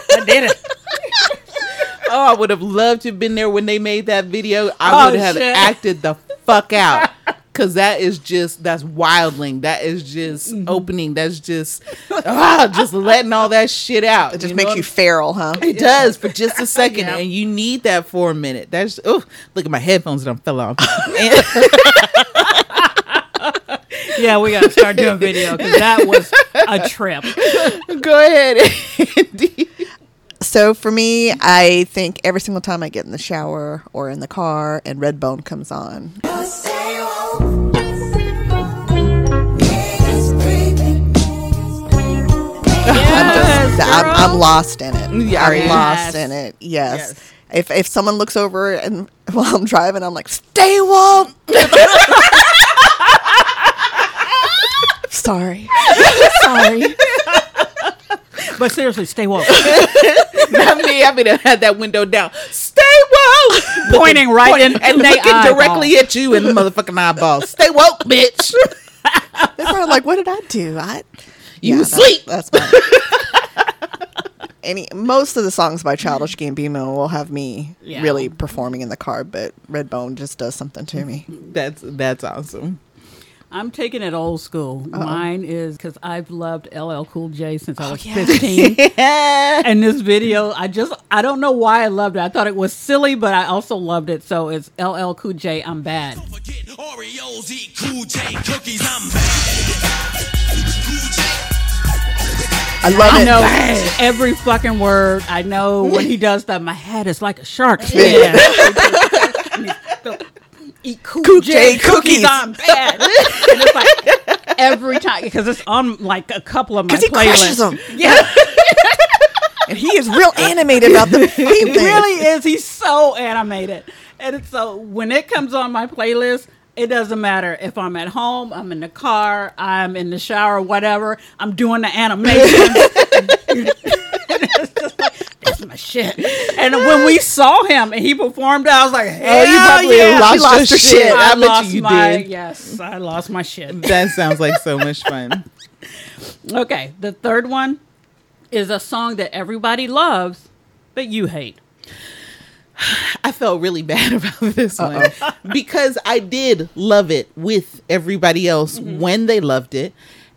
I did it. I would have loved to have been there when they made that video. I Oh, would have shit. acted the fuck out. (laughs) Cause that is just that's wildling. That is just Mm-hmm. opening. That's just ah, just letting all that shit out. It just know makes what you feral, huh? It does for just a (laughs) second, Yeah. and you need that for a minute. That's oh, look at my headphones that I'm fell off. (laughs) Yeah, we gotta start doing video because that was a trip. Go ahead, Andi. So for me, I think every single time I get in the shower or in the car and Redbone comes on, Yes, (laughs) I'm, just, I'm, girl. lost in it. Yeah, I'm yes. lost in it. Yes. Yes. If if someone looks over and (laughs) while I'm driving, I'm like, stay woke. (laughs) Sorry. Sorry. But seriously, stay woke. (laughs) Not me. I mean, I had that window down. Stay woke. (laughs) Pointing right Point- in- and in they looking eyeball. directly at you in the motherfucking eyeballs. Stay woke, bitch. (laughs) They're probably like, what did I do? I You Yeah, was that- That's fine. Any most of the songs by Childish Gambino will have me Yeah. really performing in the car, but Redbone just does something to me. That's that's awesome. I'm taking it old school. Mine is because I've loved LL Cool J since I oh, was yeah. 15. (laughs) and this video, I just, I don't know why I loved it. I thought it was silly, but I also loved it. So it's LL Cool J, I'm bad. Forget Oreos, eat Cool J cookies. I'm bad. Cool J. I love I it. know every fucking word. I know when he does that. My head is like a shark's (laughs) (laughs) head. Eat Cool, Cool J J cookies. cookies. I'm (laughs) bad. and it's like every time because it's on like a couple of my he crushes playlists. them. Yeah, (laughs) And he is real animated about the fucking (laughs) he thing. really is. He's so animated, and it's so when it comes on my playlist. It doesn't matter if I'm at home, I'm in the car, I'm in the shower, whatever. I'm doing the animation. It's just like, that's my shit. And when we (laughs) saw him and he performed, I was like, hell Oh, you probably yeah. lost, lost your shit. shit. I, I, bet lost you, you my did. yes, I lost my shit. That sounds like so much fun. (laughs) Okay, the third one is a song that everybody loves, but you hate. I felt really bad (laughs) about this one because I did love it with everybody else mm-hmm. when they loved it.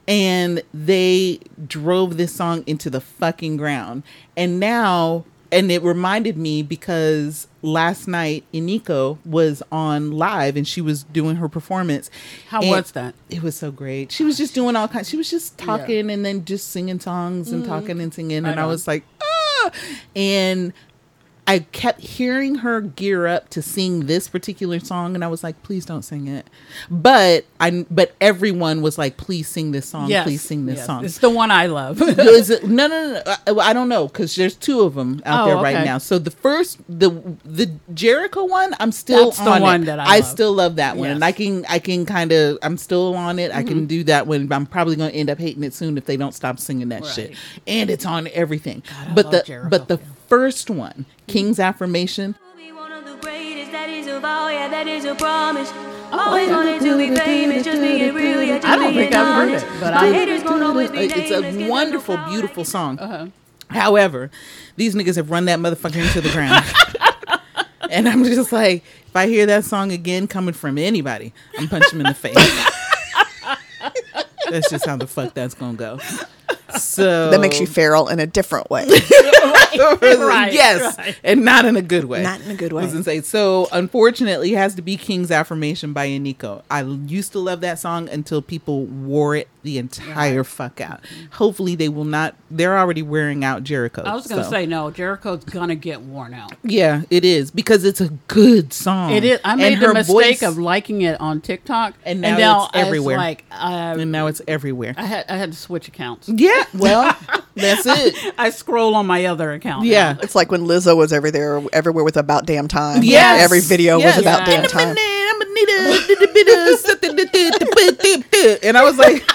And they drove this song into the fucking ground. And now, and it reminded me because last night Iniko was on live and she was doing her performance. How was that? It was so great. She was just doing all kinds. She was just talking and then just singing songs and talking and singing. And I know. was like, ah. And I kept hearing her gear up to sing this particular song, and I was like, "Please don't sing it." But I, but everyone was like, "Please sing this song. Yes, Please sing this yes. song." It's the one I love. Is (laughs) it, no, no, no. I, I don't know because there's two of them out Oh, there right okay. now. So the first, the the Jericho one, I'm still That's the on one it. that I I love. still love that one, and I can I can kind of I'm still on it. I Mm-hmm. can do that one. I'm probably going to end up hating it soon if they don't stop singing that shit. And it's on everything. I but the Jericho, but the yeah. First one, King's Affirmation. Be one of the greatest, that is a vow, yeah, that is a promise. Always wanted to be famous, just being real, yeah, just I don't think I've heard it, but I- haters gonna always be It's nameless, a 'cause wonderful, beautiful song. Uh-huh. However, these niggas have run that motherfucker into the ground. (laughs) and I'm just like, if I hear that song again coming from anybody, I'm punching them in the face. (laughs) that's just how the fuck that's gonna go. So That makes you feral in a different way. (laughs) (laughs) Right, yes, right. and not in a good way. Not in a good I was way. say. So unfortunately, it has to be "King's Affirmation" by Iniko. I used to love that song until people wore it the entire fuck out. Hopefully, they will not. They're already wearing out Jericho. I was gonna so. say no. Jericho's gonna get worn out. yeah, it is because it's a good song. It is. I And made the mistake voice- of liking it on TikTok, And now it's everywhere. like uh, and now it's everywhere. I had I had to switch accounts. Yeah, (laughs) well, that's it. I scroll on my other account. now. Yeah. It's like when Lizzo was every there, everywhere with about damn time. Yes. every video Yes. was about Yeah. damn time. I'm a need a- and I was like, (laughs)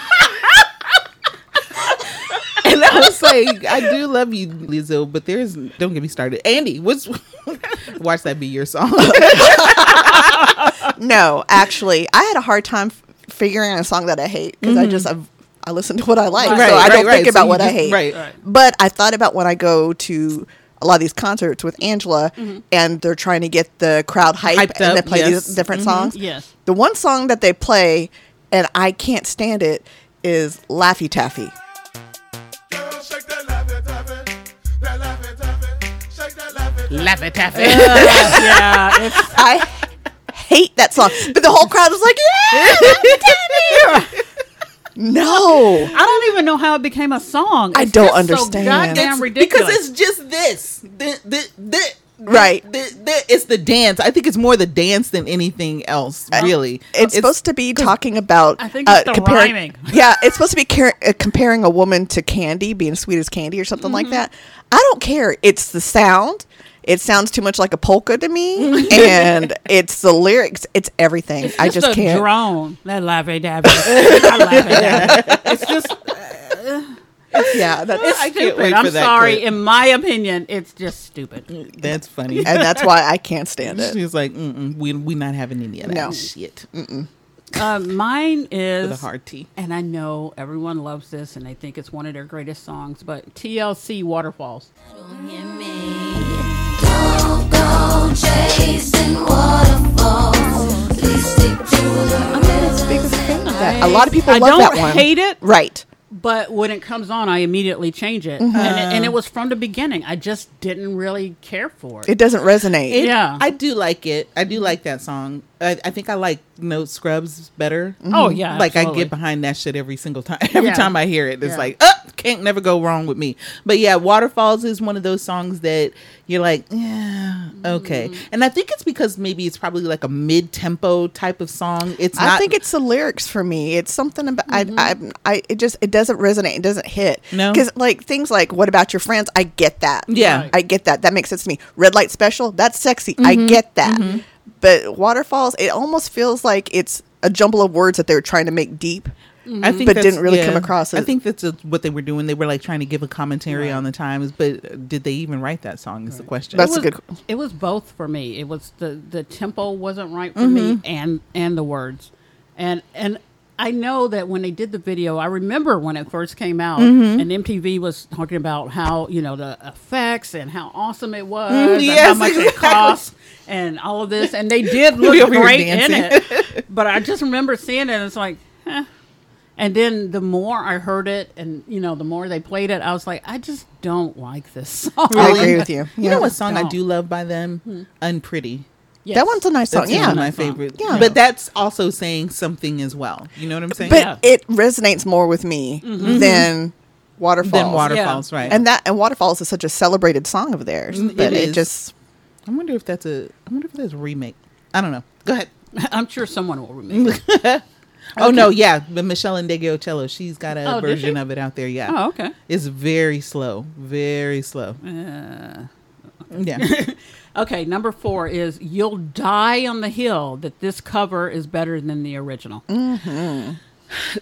and I was like, I do love you, Lizzo, but there's don't get me started. Andi, what's (laughs) watch that be your song? No, actually, I had a hard time figuring out a song that I hate because I mm-hmm. just I've, I listen to what I like, Right, so I right, don't right. think So about you what I hate. right. Right. But I thought about when I go to a lot of these concerts with Angela, Mm-hmm. and they're trying to get the crowd hype, Hyped and up, they play yes. these different Mhm. songs. Yes. The one song that they play, and I can't stand it, is Laffy Taffy. Laffy taffy. yeah. (laughs) I hate that song, but the whole crowd was like, "Yeah, Laffy Taffy!" (laughs) No. I don't even know how it became a song. I don't understand. So goddamn It's- ridiculous. Because it's just this. The, the, the, Right. the- the- it's the dance. I think it's more the dance than anything else, really. It's, supposed to be talking about. I think it's the comparing, rhyming. (laughs) Yeah, it's supposed to be car- uh, comparing a woman to candy, being sweet as candy or something Mm-hmm. like that. I don't care. It's the sound. It sounds too much like a polka to me, (laughs) and it's the lyrics. It's everything. It's I just a can't. drone. That laffy (laughs) daffy. It's just (laughs) Yeah, that's, I can't stupid. wait I'm that sorry. clip. In my opinion, it's just stupid. That's funny. and that's why I can't stand it. She's like, Mm-mm, we we not having any of that No. shit Uh, mine is with a hard T. and I know everyone loves this and they think it's one of their greatest songs, but TLC Waterfalls. A lot of people I love don't that one. hate it, Right. but when it comes on, I immediately change it, mm-hmm. and, it and it was from the beginning. I just didn't really care for it. It doesn't resonate. It- Yeah. I do like it. I do like that song. I, I think I like No Scrubs better. Oh, yeah, like I get behind that shit every single time. (laughs) Every Yeah. time I hear it, it's Yeah. like, oh, can't never go wrong with me. But yeah, Waterfalls is one of those songs that you're like, yeah, okay. Mm-hmm. And I think it's because maybe it's probably like a mid tempo type of song. It's not. I think it's the lyrics for me. It's something about I, mm-hmm. I, I. It just it doesn't resonate. It doesn't hit. No? because like things like "What about your friends?" I get that. Yeah. Right. I get that. That makes sense to me. Red light special. That's sexy. I mm-hmm. get that. Mm-hmm. But waterfalls, it almost feels like it's a jumble of words that they were trying to make deep. Mm-hmm. I think but didn't really come across I think that's uh what they were doing. They were like trying to give a commentary on the times, but uh, did they even write that song? Is the question. That's it a was, good- It was both for me. It was the the tempo wasn't right for me, mm-hmm. and and the words, and and I know that when they did the video, I remember when it first came out, mm-hmm. and MTV was talking about how you know the effects and how awesome it was, and how yes, much it cost, and all of this, and they did (laughs) look great in it. But I just remember seeing it, and it's like. Eh. And then the more I heard it, and you know, the more they played it, I was like, I just don't like this (laughs) song. I agree with you. You Yeah. know what song I Don't. do love by them? Unpretty. Yes. That one's a nice song. That's yeah, one of my favorite. Yeah. But that's also saying something as well. You know what I'm saying? but Yeah. it resonates more with me than waterfalls. then waterfalls, right? And that and waterfalls is such a celebrated song of theirs. Mm, But it it, is. just I wonder if that's a. I wonder if that's a remake. I don't know. Go ahead. (laughs) I'm sure someone will remember. (laughs) it. Oh no, yeah, but Meshell and Ndegeocello, she's got a Oh, version of it out there. Yeah. Oh, okay. It's very slow, very slow. Uh, Yeah. (laughs) okay, number four is "You'll Die on the Hill." That this cover is better than the original.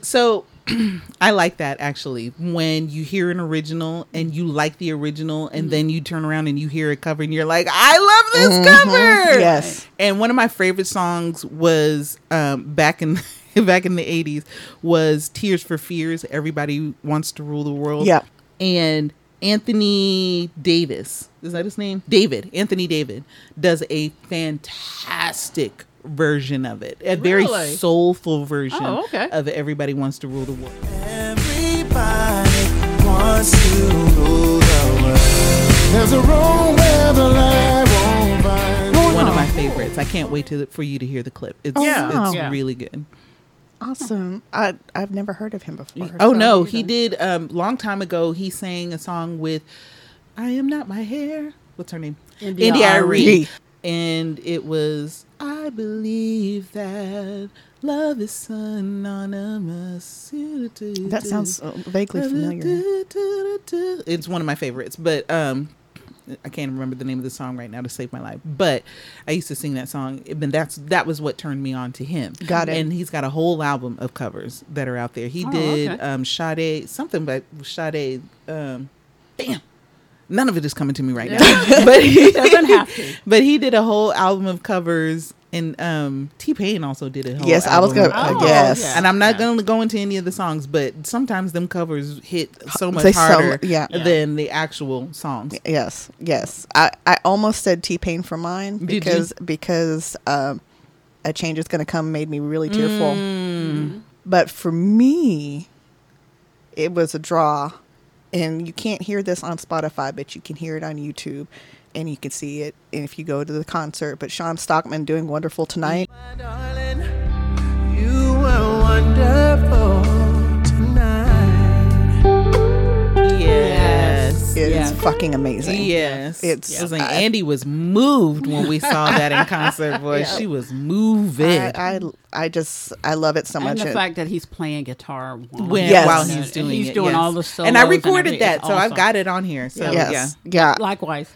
so (clears throat) I like that actually. When you hear an original and you like the original, and then you turn around and you hear a cover, and you're like, I love this cover. Yes. And one of my favorite songs was um, back in (laughs) back in the '80s was "Tears for Fears." Everybody wants to rule the world. Yeah. And Anthony Davis is that his name? David Anthony David does a fantastic version of it. A very soulful version Oh, okay. of "Everybody Wants to Rule the World." Everybody wants to rule the world. There's a room where the light won't find. One of my favorites. I can't wait to for you to hear the clip. It's Yeah. it's Yeah. really good. awesome. I I've never heard of him before. Oh so- no, he did um long time ago he sang a song with I am not my hair. What's her name? India India Arie. Arie. And it was I believe that love is synonymous. That sounds uh, vaguely familiar. It's one of my favorites, but um I can't remember the name of the song right now to save my life. But I used to sing that song. And that's that was what turned me on to him. Got it. And he's got a whole album of covers that are out there. He Oh, did okay. um Sade something but Sade um damn. None of it is coming to me right now. (laughs) but he Doesn't have to. (laughs) But he did a whole album of covers and um T Pain also did a whole Yes, I was album gonna. Oh, yes. yeah. And I'm not going to go into any of the songs, but sometimes them covers hit so much They harder yeah. Yeah. than the actual songs. Yes, yes. I, I almost said T Pain for mine because because um, a change is going to come made me really tearful. Mm. But for me, it was a draw, and you can't hear this on Spotify, but you can hear it on YouTube, and you can see it if you go to the concert. But Shawn Stockman doing "Wonderful Tonight." Fucking amazing. Yes, It's- I was like, Andi was moved when we saw that in (laughs) concert. Boy, she was moving I, I I just I love it so and much. the It- fact that he's playing guitar while, when, Yes. while he's doing it. he's it. doing yes. all the solos and I recorded everything. that, It's so I've got it on here. So yeah, yes, yeah. Likewise.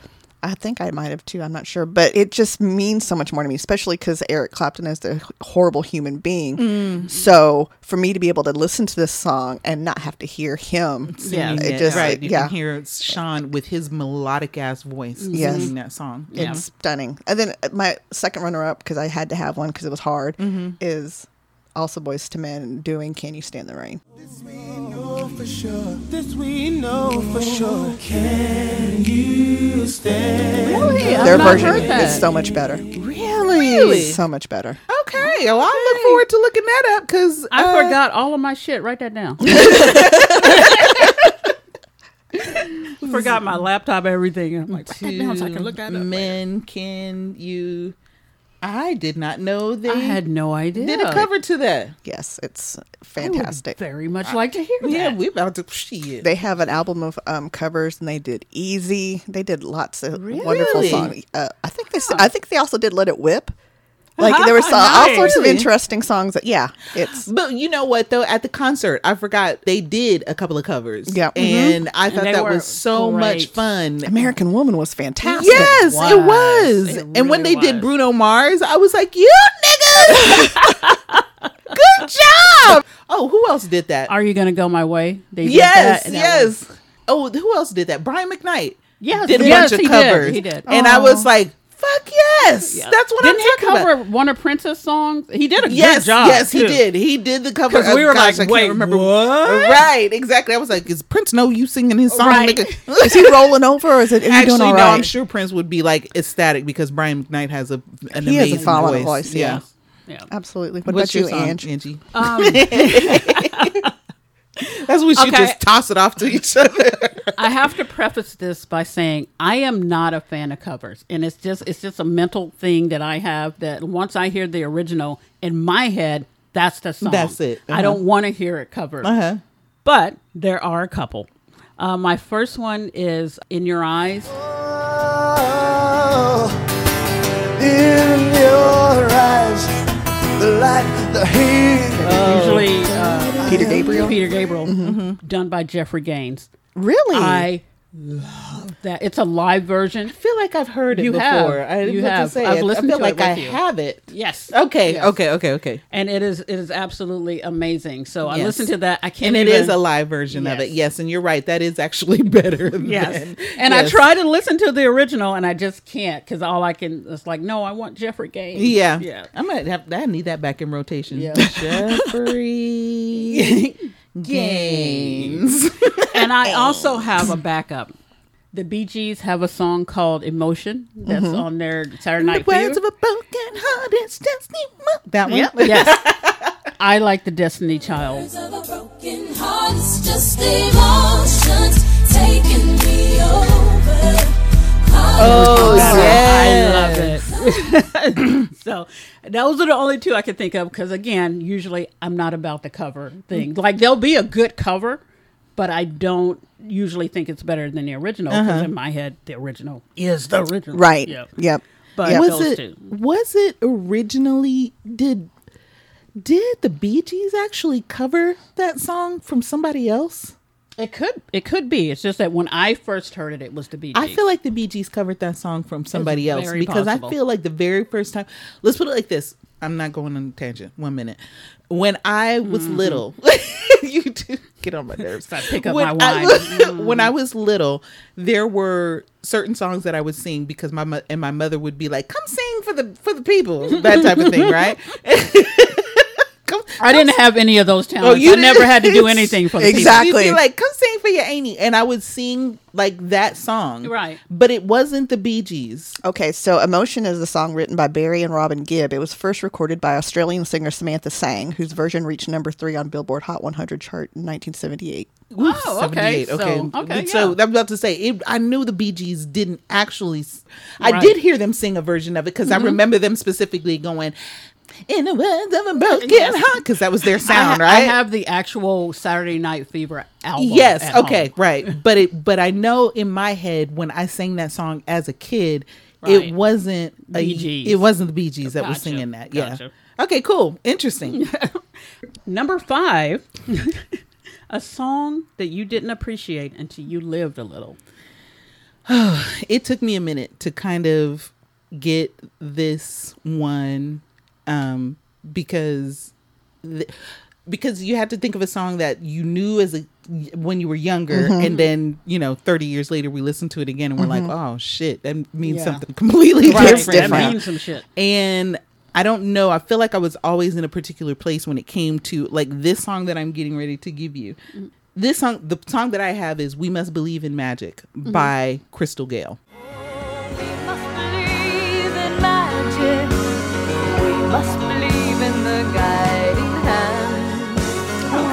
I think I might have too. I'm not sure, but it just means so much more to me, especially because Eric Clapton is a horrible human being. Mm. So for me to be able to listen to this song and not have to hear him, singing it it, just right. You yeah, can hear Shawn with his melodic ass voice Yes. singing that song. Yeah. it's stunning. And then my second runner up because I had to have one because it was hard Mm-hmm. is also Boyz II Men doing "Can You Stand the Rain." know for sure. This we know for sure. Can you stand? Really? I've Their not version heard that. is so much better. Really? So much better. Okay. Well, I look forward to looking that up uh, because I forgot all of my shit. Write that down. (laughs) forgot my laptop, everything. I'm like, write that down so I can look that up. later. Men, can you? I did not know they I had no idea. did a cover to that. Yes, it's I would fantastic. Very much like to hear Yeah, that. we about to shit. They have an album of um, covers, and they did "Easy." They did lots of wonderful Really? songs. Uh, I think they. I think they also did "Let It Whip." Like there was (laughs) uh, all sorts of interesting songs. That yeah, it's But you know what though? At the concert, I forgot they did a couple of covers. Yeah. Mhm. and I thought they that was so much fun. American Woman was fantastic. Yes, it was. was. It and when really they did. Bruno Mars, I was like, "You niggas, (laughs) good job." Oh, who else did that? Are you gonna go my way? They did yes, that, that was- yes. Oh, who else did that? Brian McKnight. Yes, did a yes, bunch of he did. covers. He did. and I was like, "Fuck yes, Yeah. that's what Didn't I'm he cover about." one of Prince's songs? He did a Yes, good job. yes, he did. He did the cover. 'Cause we were gosh, like, I wait, can't remember what? Right, exactly. I was like, "Is Prince know you singing his song?" Right. (laughs) Is he rolling over, or is it? Is Actually, doing all no. right? I'm sure Prince would be like ecstatic because Brian McKnight has a an He has a amazing phenomenal voice. voice, yeah. Yeah. Absolutely. What What's about your you, song, Ange? Angie? Um, (laughs) (laughs) That's we should Okay. just toss it off to each other. I have to preface this by saying I am not a fan of covers, and it's just it's just a mental thing that I have that once I hear the original in my head, that's the song. That's it. I Uh-huh. don't want to hear it covered. Uh-huh. But there are a couple. Uh, my first one is "In Your Eyes." Oh, in your eyes, the light, the heat. Usually, uh, Peter Gabriel. Peter Gabriel, done by Jeffrey Gaines. Really? I love that. It's a live version. I feel like I've heard it You before. have. I You have. To say I've it. listened I feel to like it I you. have it. Yes. Okay, Yes. okay, okay, okay. And it is it is absolutely amazing. So I Yes. listened to that. I can't. And it even, is a live version of it. Yes. Yes, and you're right. That is actually (laughs) better. Yes. than- And I try to listen to the original, and I just can't because all I can. is like, no, I want Jeffrey Gaines. Yeah, Yeah. I might have. I need that back in rotation. Yeah. (laughs) Jeffrey (laughs) Gaines. (laughs) And I also have a backup. The Bee Gees have a song called "Emotion" that's mm-hmm. on their Saturday the Night words Fever. of a broken heart. It's just that one. Yep. yes. (laughs) I like the Destiny Child. of a broken heart, it's just emotions taking me over. Oh I love it. (laughs) so those are the only two I can think of because again, usually I'm not about the cover thing. Like there'll be a good cover, but I don't usually think it's better than the original because uh-huh. in my head the original is the original. right. Yep. Yep. But Yep. Was those it? two. Was it originally? Did did the Bee Gees actually cover that song from somebody else? It could it could be. It's just that when I first heard it, it was the Bee Gees. I feel like the Bee Gees covered that song from somebody else because possible. I feel like the very first time. Let's put it like this. I'm not going on a tangent. One minute. When I was mm-hmm. little, (laughs) you do get on my nerves. I pick up when my I wine. was- mm. when I was little, there were certain songs that I would sing because my and my mother would be like, "Come sing for the for the people," that type of thing, right? (laughs) Come- I didn't have any of those talents. Oh, you I never had to do (laughs) anything for the people. Exactly. You'd be like, come sing for your auntie. And I would sing like that song. Right. But it wasn't the Bee Gees. Okay, so Emotion is a song written by Barry and Robin Gibb. It was first recorded by Australian singer Samantha Sang, whose version reached number three on Billboard Hot 100 chart in 1978. Oh, okay. 78. So, okay, So yeah. I'm about to say, it, I knew the Bee Gees didn't actually. s- I Right. did hear them sing a version of it because Mm-hmm. I remember them specifically going, In the words of a broken Yes. heart, because that was their I, sound, ha- right? I have the actual Saturday Night Fever album. yes okay home. right (laughs) but it but i know in my head when i sang that song as a kid Right. it wasn't a, it wasn't the BGS gees that was singing that yeah okay cool interesting (laughs) Number five, (laughs) a song that you didn't appreciate until you lived a little. (sighs) it took me a minute to kind of get this one um because th- because you had to think of a song that you knew as a when you were younger Mm-hmm. and then you know 30 years later we listen to it again and we're like oh shit that means Yeah. something (laughs) completely Right. different That means some shit. and I don't know. I feel like I was always in a particular place when it came to like this song that I'm getting ready to give you. This song, the song that I have is "We Must Believe in Magic" by Crystal Gayle.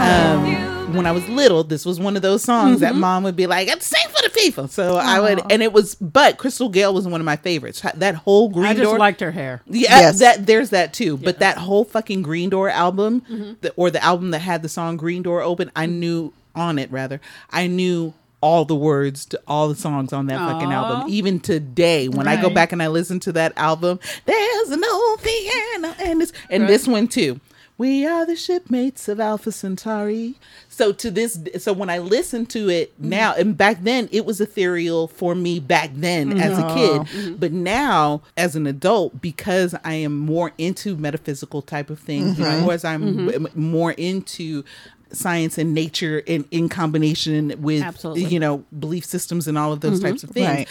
Um, when I was little, this was one of those songs that mom would be like, "I'm sing for the people." So I would, and it was, but Crystal Gayle was one of my favorites. That whole Green I just Door, liked her hair. Yeah, Yes. that there's that too. But that whole fucking Green Door album, the, or the album that had the song Green Door open, I knew on it rather. I knew all the words to all the songs on that fucking album. Even today, when I go back and I listen to that album, there's an old piano and this and this one too. We are the shipmates of Alpha Centauri. So to this, so when I listen to it mm-hmm. now, and back then it was ethereal for me back then mm-hmm. as a kid, oh. mm-hmm. but now as an adult, because I am more into metaphysical type of things, because I'm m- more into science and nature and in combination with Absolutely. you know belief systems and all of those types of things. Right.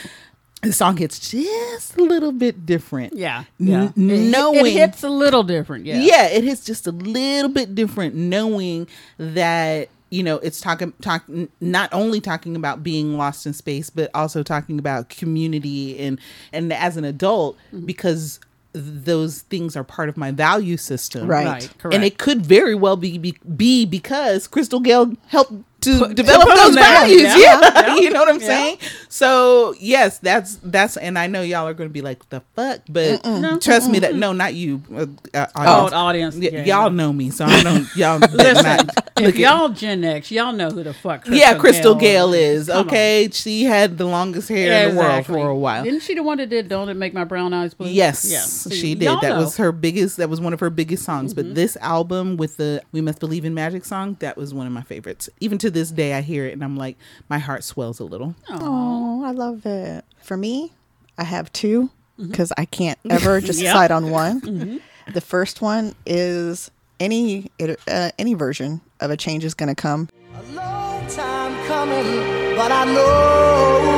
The song hits just a little bit different. Yeah. Yeah. Knowing it, hits a little different. Yeah. yeah, it hits just a little bit different knowing that you know it's talking talk not only talking about being lost in space but also talking about community and and as an adult Mm-hmm. because those things are part of my value system Right. Right. Correct. and it could very well be be, be because Crystal Gayle helped to develop put those values. Yeah. Yeah, Yeah. (laughs) you know what I'm Yeah. saying. So yes, that's that's, and I know y'all are going to be like the fuck, but trust me that no, not you. Uh, uh, Oh, audience. audience. Y- y'all know me, so I don't. (laughs) Y'all Listen, if y'all Gen X, y'all know who the fuck. Crystal yeah, Crystal Gayle is. is Come on. okay. She had the longest hair in the world for a while. Didn't she the one that did "Don't It Make My Brown Eyes Blue"? Yes. See, she did. That know. Mm-hmm. was her biggest. That was one of her biggest songs. But this album with the "We Must Believe in Magic" song, that was one of my favorites. Even to this day, I hear it and I'm like, my heart swells a little. Oh, I love it. For me, I have two mm-hmm. because I can't (laughs) ever just Yep. decide on one. Mm-hmm. The first one is any it- uh, any version of a change is going to come. A long time coming, but I know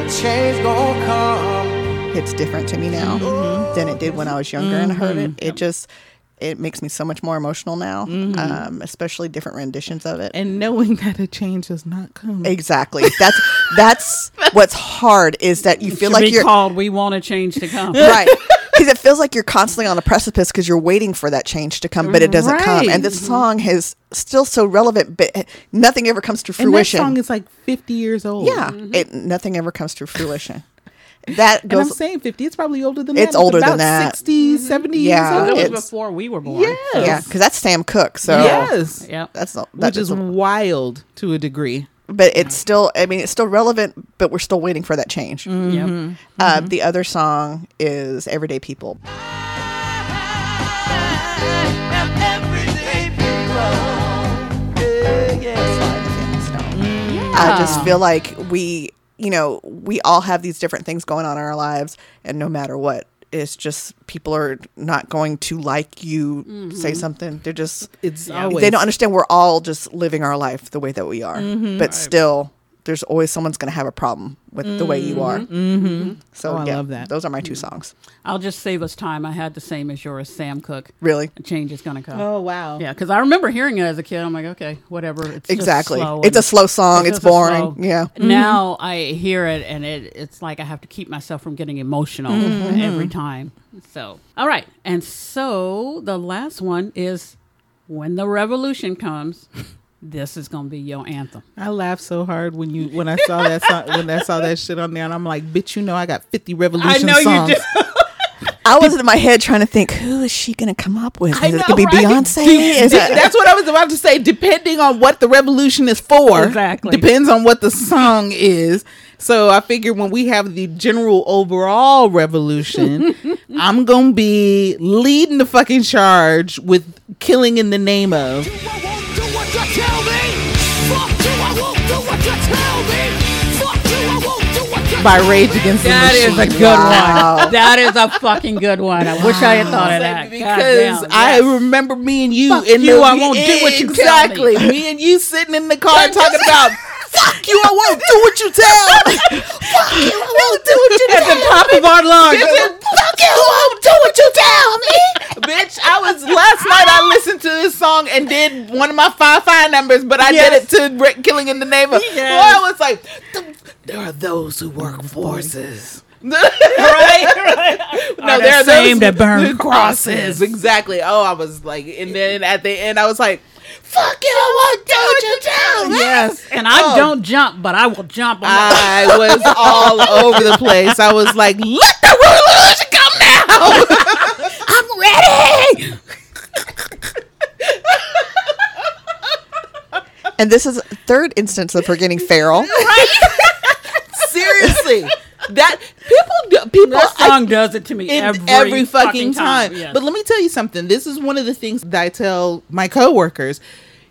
a change gonna come. It's different to me now mm-hmm. than it did when I was younger and I heard it. It just it makes me so much more emotional now, um, especially different renditions of it. And knowing that a change has not come. Exactly. That's that's (laughs) what's hard is that you feel like be you're called "We Want a Change to Come." (laughs) right (laughs) because it feels like you're constantly on a precipice because you're waiting for that change to come, but it doesn't come. And this song is still so relevant, but nothing ever comes to and that fruition. song is like 50 years old. yeah, it nothing ever comes to fruition. That And I'm saying 50. It's probably older than that. It's that. older than about that. 60, 70 Yeah, That years was old. it's- before we were born. Yes. Yeah, because that's Sam Cooke. So yes. Yep. that's not, Which that is doesn't- wild to a degree. but it's still. I mean, it's still relevant, but we're still waiting for that change. Mm-hmm. Yep. Uh, the other song is "Everyday People." Sly and the Family Stone. I just feel like we, you know, we all have these different things going on in our lives, and no matter what, it's just people are not going to like you say mm-hmm. something. They're just It's Yeah. always they don't understand we're all just living our life the way that we are, mm-hmm. but still. There's always someone's going to have a problem with the way you are. Mm-hmm. mm-hmm. So Oh, I yeah, love that. Those are my two mm-hmm. songs. I'll just save us time. I had the same as yours, Sam Cooke. Really, A change is gonna come. Oh, wow. Yeah, because I remember hearing it as a kid. I'm like, okay, whatever. It's just exactly. slow It's a slow song. It's, just a boring. slow- Yeah. Mm-hmm. Now I hear it and it it's like I have to keep myself from getting emotional every time. So all right, and so the last one is when the revolution comes. (laughs) This is gonna be your anthem. I laughed so hard when you when I saw that song, when I saw that shit on there, and I'm like, bitch, you know I got 50 revolution songs. (laughs) I was in my head trying to think, who is she going to come up with? I Is it know, going to be right? Beyonce? De- Is de- that's what I was about to say. Depending on what the revolution is for, Exactly. depends on what the song is. So I figure when we have the general overall revolution, (laughs) I'm gonna be leading the fucking charge with "Killing in the Name of." By Rage Against the That is Machine. a good one. That is a fucking good one. I wish I had thought of that. because Goddamn, I yes. remember me and you Fuck in you, the I won't do what you tell exactly me. me and you sitting in the car talking about fuck you I won't do what you tell me (laughs) fuck you I won't do what you tell me. at the top of our lungs. Fuck you I won't do what you tell me bitch I was last night I listened to this song and did one of my five five numbers but I Yes. did it to Rick Killing in the Name of Yes. well I was like there are those who work forces (laughs) right, right. no, Are the they're same those that burn the crosses. Exactly. Oh, I was like, and then at the end, I was like, "Fuck you! I won't do what you tell. Yes, and I Oh. don't jump, but I will jump. On I was (laughs) all over the place. I was like, "Let the revolution come now! (laughs) I'm ready." and this is a third instance of her getting feral. (laughs) Seriously, that people people that I- song does it to me every, every, fucking, time. Yes. But let me tell you something. This is one of the things that I tell my coworkers.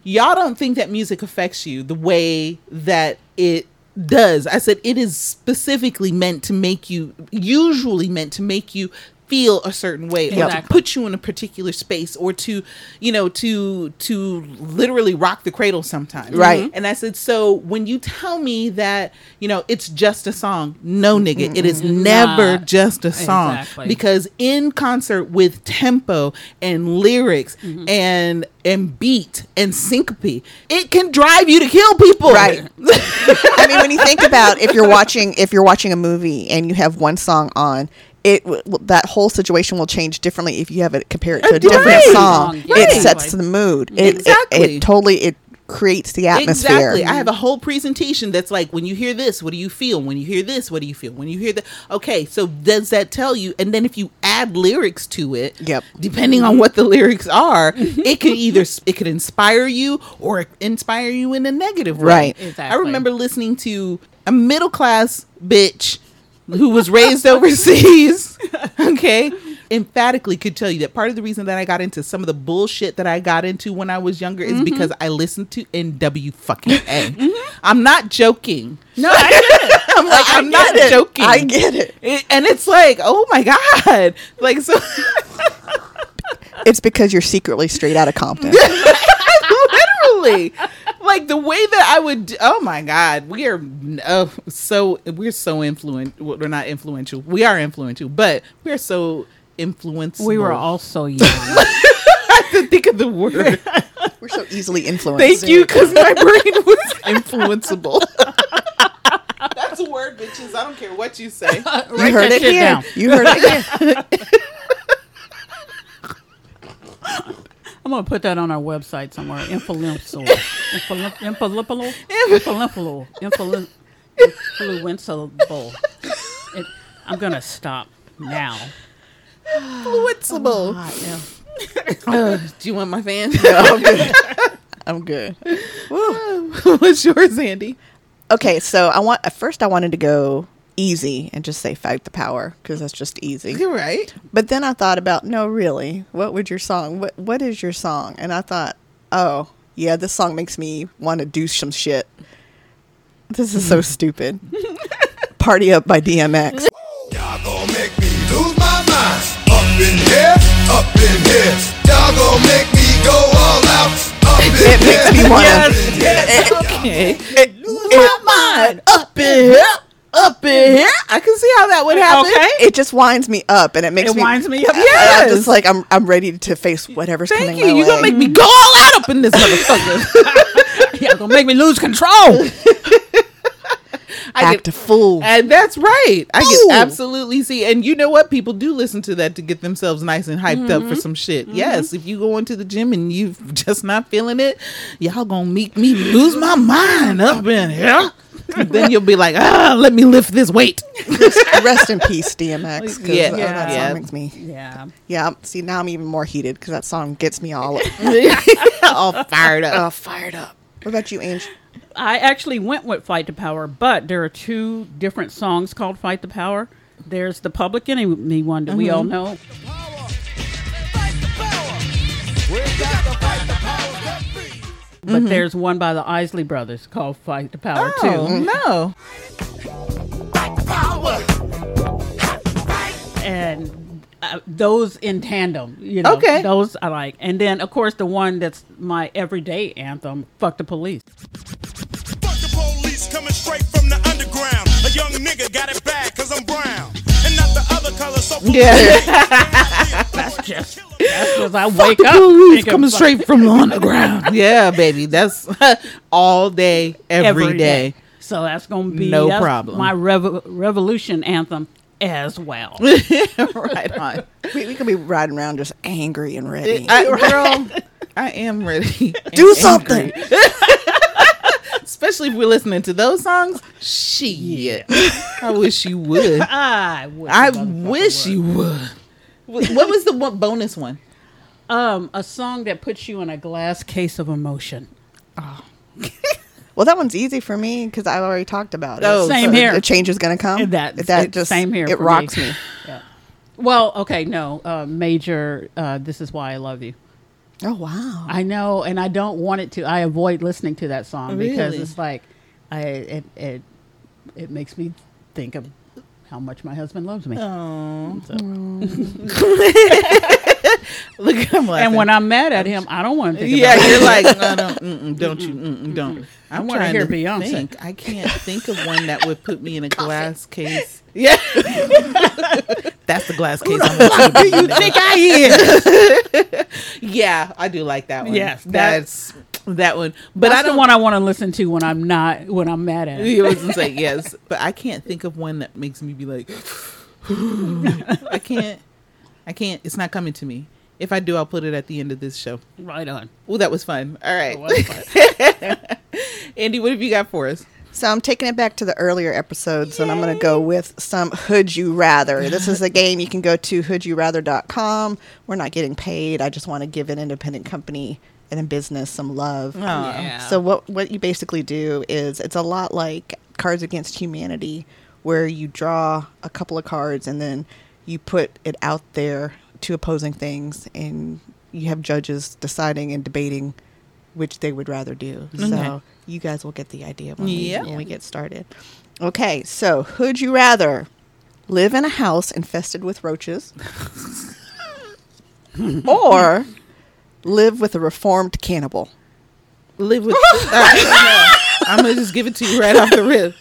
Y'all don't think that music affects you the way that it does. I said it is specifically meant to make you, usually meant to make you feel a certain way or to put you in a particular space or to you know to to literally rock the cradle sometimes Right. and i said so when you tell me that you know it's just a song no nigga it is never Not. just a song Exactly. because in concert with tempo and lyrics Mm-hmm. and and beat and syncope it can drive you to kill people Right. (laughs) I mean, when you think about if you're watching if you're watching a movie and you have one song on, it w- w- that whole situation will change differently if you have it compared to a different Right. song. Right. It sets the mood. It, it- Exactly. It, totally it creates the atmosphere. Exactly. I have a whole presentation that's like, when you hear this, what do you feel? When you hear this, what do you feel? When you hear that, okay, so does that tell you? And then if you add lyrics to it, Yep. depending on what the lyrics are, (laughs) it could either it could inspire you or inspire you in a negative way. Right. Exactly. I remember listening to a middle class bitch who was raised overseas. (laughs) Okay. Emphatically could tell you that part of the reason that I got into some of the bullshit that I got into when I was younger is mm-hmm. because I listened to NW fucking A. Mm-hmm. am not joking. no, I get it. (laughs) I'm like, I'm not it. joking. I get it. It- and it's like, oh my God. Like, so It's because you're secretly straight out of Compton. (laughs) literally like the way that i would oh my god we are uh, so we're so influential we're not influential we are influential but we're so influenced We were all so young. (laughs) I have to think of the word (laughs) We're so easily influenced. thank you because my brain was (laughs) influenceable that's a word bitches i don't care what you say You Write heard it shit here. down. You heard it here. I'm gonna put that on our website somewhere. Influential. Influ- Influential. Influential. Influ- It- I'm gonna stop now. influenceable I am- Uh, do you want my fan I'm good. (laughs) what's yours Andi Okay, so I want at first I wanted to go easy and just say fight the power because that's just easy. you're (laughs) right But then I thought about no, really, what would your song? What what is your song? And I thought, oh yeah, this song makes me want to do some shit. This is so (laughs) stupid. Party up by DMX. Y'all gon' make me lose my mind. Up in here, up in here. Y'all gon' make me go all out. Up in It here. makes me want (laughs) to. okay my mind up in here, up in here. I can see how that would happen. Okay. It just winds me up, and it makes It me. winds me up. I- I'm just like I'm. I'm ready to face whatever's Thank coming you. my You're gonna make me go all out up in this motherfucker. (laughs) Y'all gonna make me lose control. I (laughs) act get, a fool. and that's right. I Fool. can absolutely see. And you know what? People do listen to that to get themselves nice and hyped up for mm-hmm. some shit. Mm-hmm. Yes. If you go into the gym and you've (laughs) just not feeling it, y'all gonna make me lose my mind up in here. (laughs) then you'll be like, ah, let me lift this weight. Rest in peace, DMX. 'cause, Yeah. uh, that Yeah. song makes me. Yeah. Yeah. See, now I'm even more heated because that song gets me all (laughs) (laughs) All fired up. uh, fired up. What about you, Ange? I actually went with Fight the Power, but there are two different songs called Fight the Power. There's the Public Enemy one that we all know. But there's one by the Isley Brothers called Fight the Power Oh, too. no. And uh, those in tandem, you know. Okay. Those I like. And then, of course, the one that's my everyday anthem, Fuck the Police. Fuck the police coming straight from the underground. A young nigga got it bad cause I'm brown. And not the color, so Yeah. (laughs) That's just because I wake up Police thinking, coming "Fuck straight from on the underground. (laughs) Yeah, baby. That's (laughs) all day, every day. So that's going to be No problem. my revo- revolution anthem as well. right on. We, we could be riding around just angry and ready. I, girl, I am ready. Do something. Angry. Especially if we're listening to those songs. Shit. I wish you would. (laughs) I wish, I a motherfucker wish you would. What was the one bonus one? Um, a song that puts you in a glass case of emotion. Oh. (laughs) well, that one's easy for me because I've already talked about it. Oh, Same here. The change is going to come. That- that that- just same here It rocks me. me. Well, okay, no, uh, major. Uh, this is why I love you. Oh wow! I know, and I don't want it to. I avoid listening to that song because it's like, I it it it makes me think of how much my husband loves me. Oh. So- (laughs) Look him laughing. and when I'm mad at him, I don't want to think yeah, you're like, no, no, (laughs) don't you, don't. I'm I wanna trying hear to Beyonce. think. I can't think of one that would put me in a glass case. Yeah, (laughs) that's the glass case. I'm gonna put you think I am? (laughs) yeah, I do like that one. Yes, that- that's that one. But That's I don't the one I want to listen to when I'm not when I'm mad at him. He was say yes, but I can't think of one that makes me be like, (sighs) I can't, I can't. It's not coming to me. If I do, I'll put it at the end of this show. Right on. Oh, that was fun. All right, (laughs) Andi, what have you got for us? So I'm taking it back to the earlier episodes, and I'm going to go with some Hood You Rather. This is a game you can go to hoodyourather.com. We're not getting paid. I just want to give an independent company and a business some love. Oh, Yeah. So what what you basically do is it's a lot like Cards Against Humanity, where you draw a couple of cards and then you put it out there to opposing things, and you have judges deciding and debating which they would rather do. So you guys will get the idea when, Yeah. we, when we get started. Okay, so who'd you rather live in a house infested with roaches (laughs) or live with a reformed cannibal? Live with. I'm gonna just give it to you right off the rip.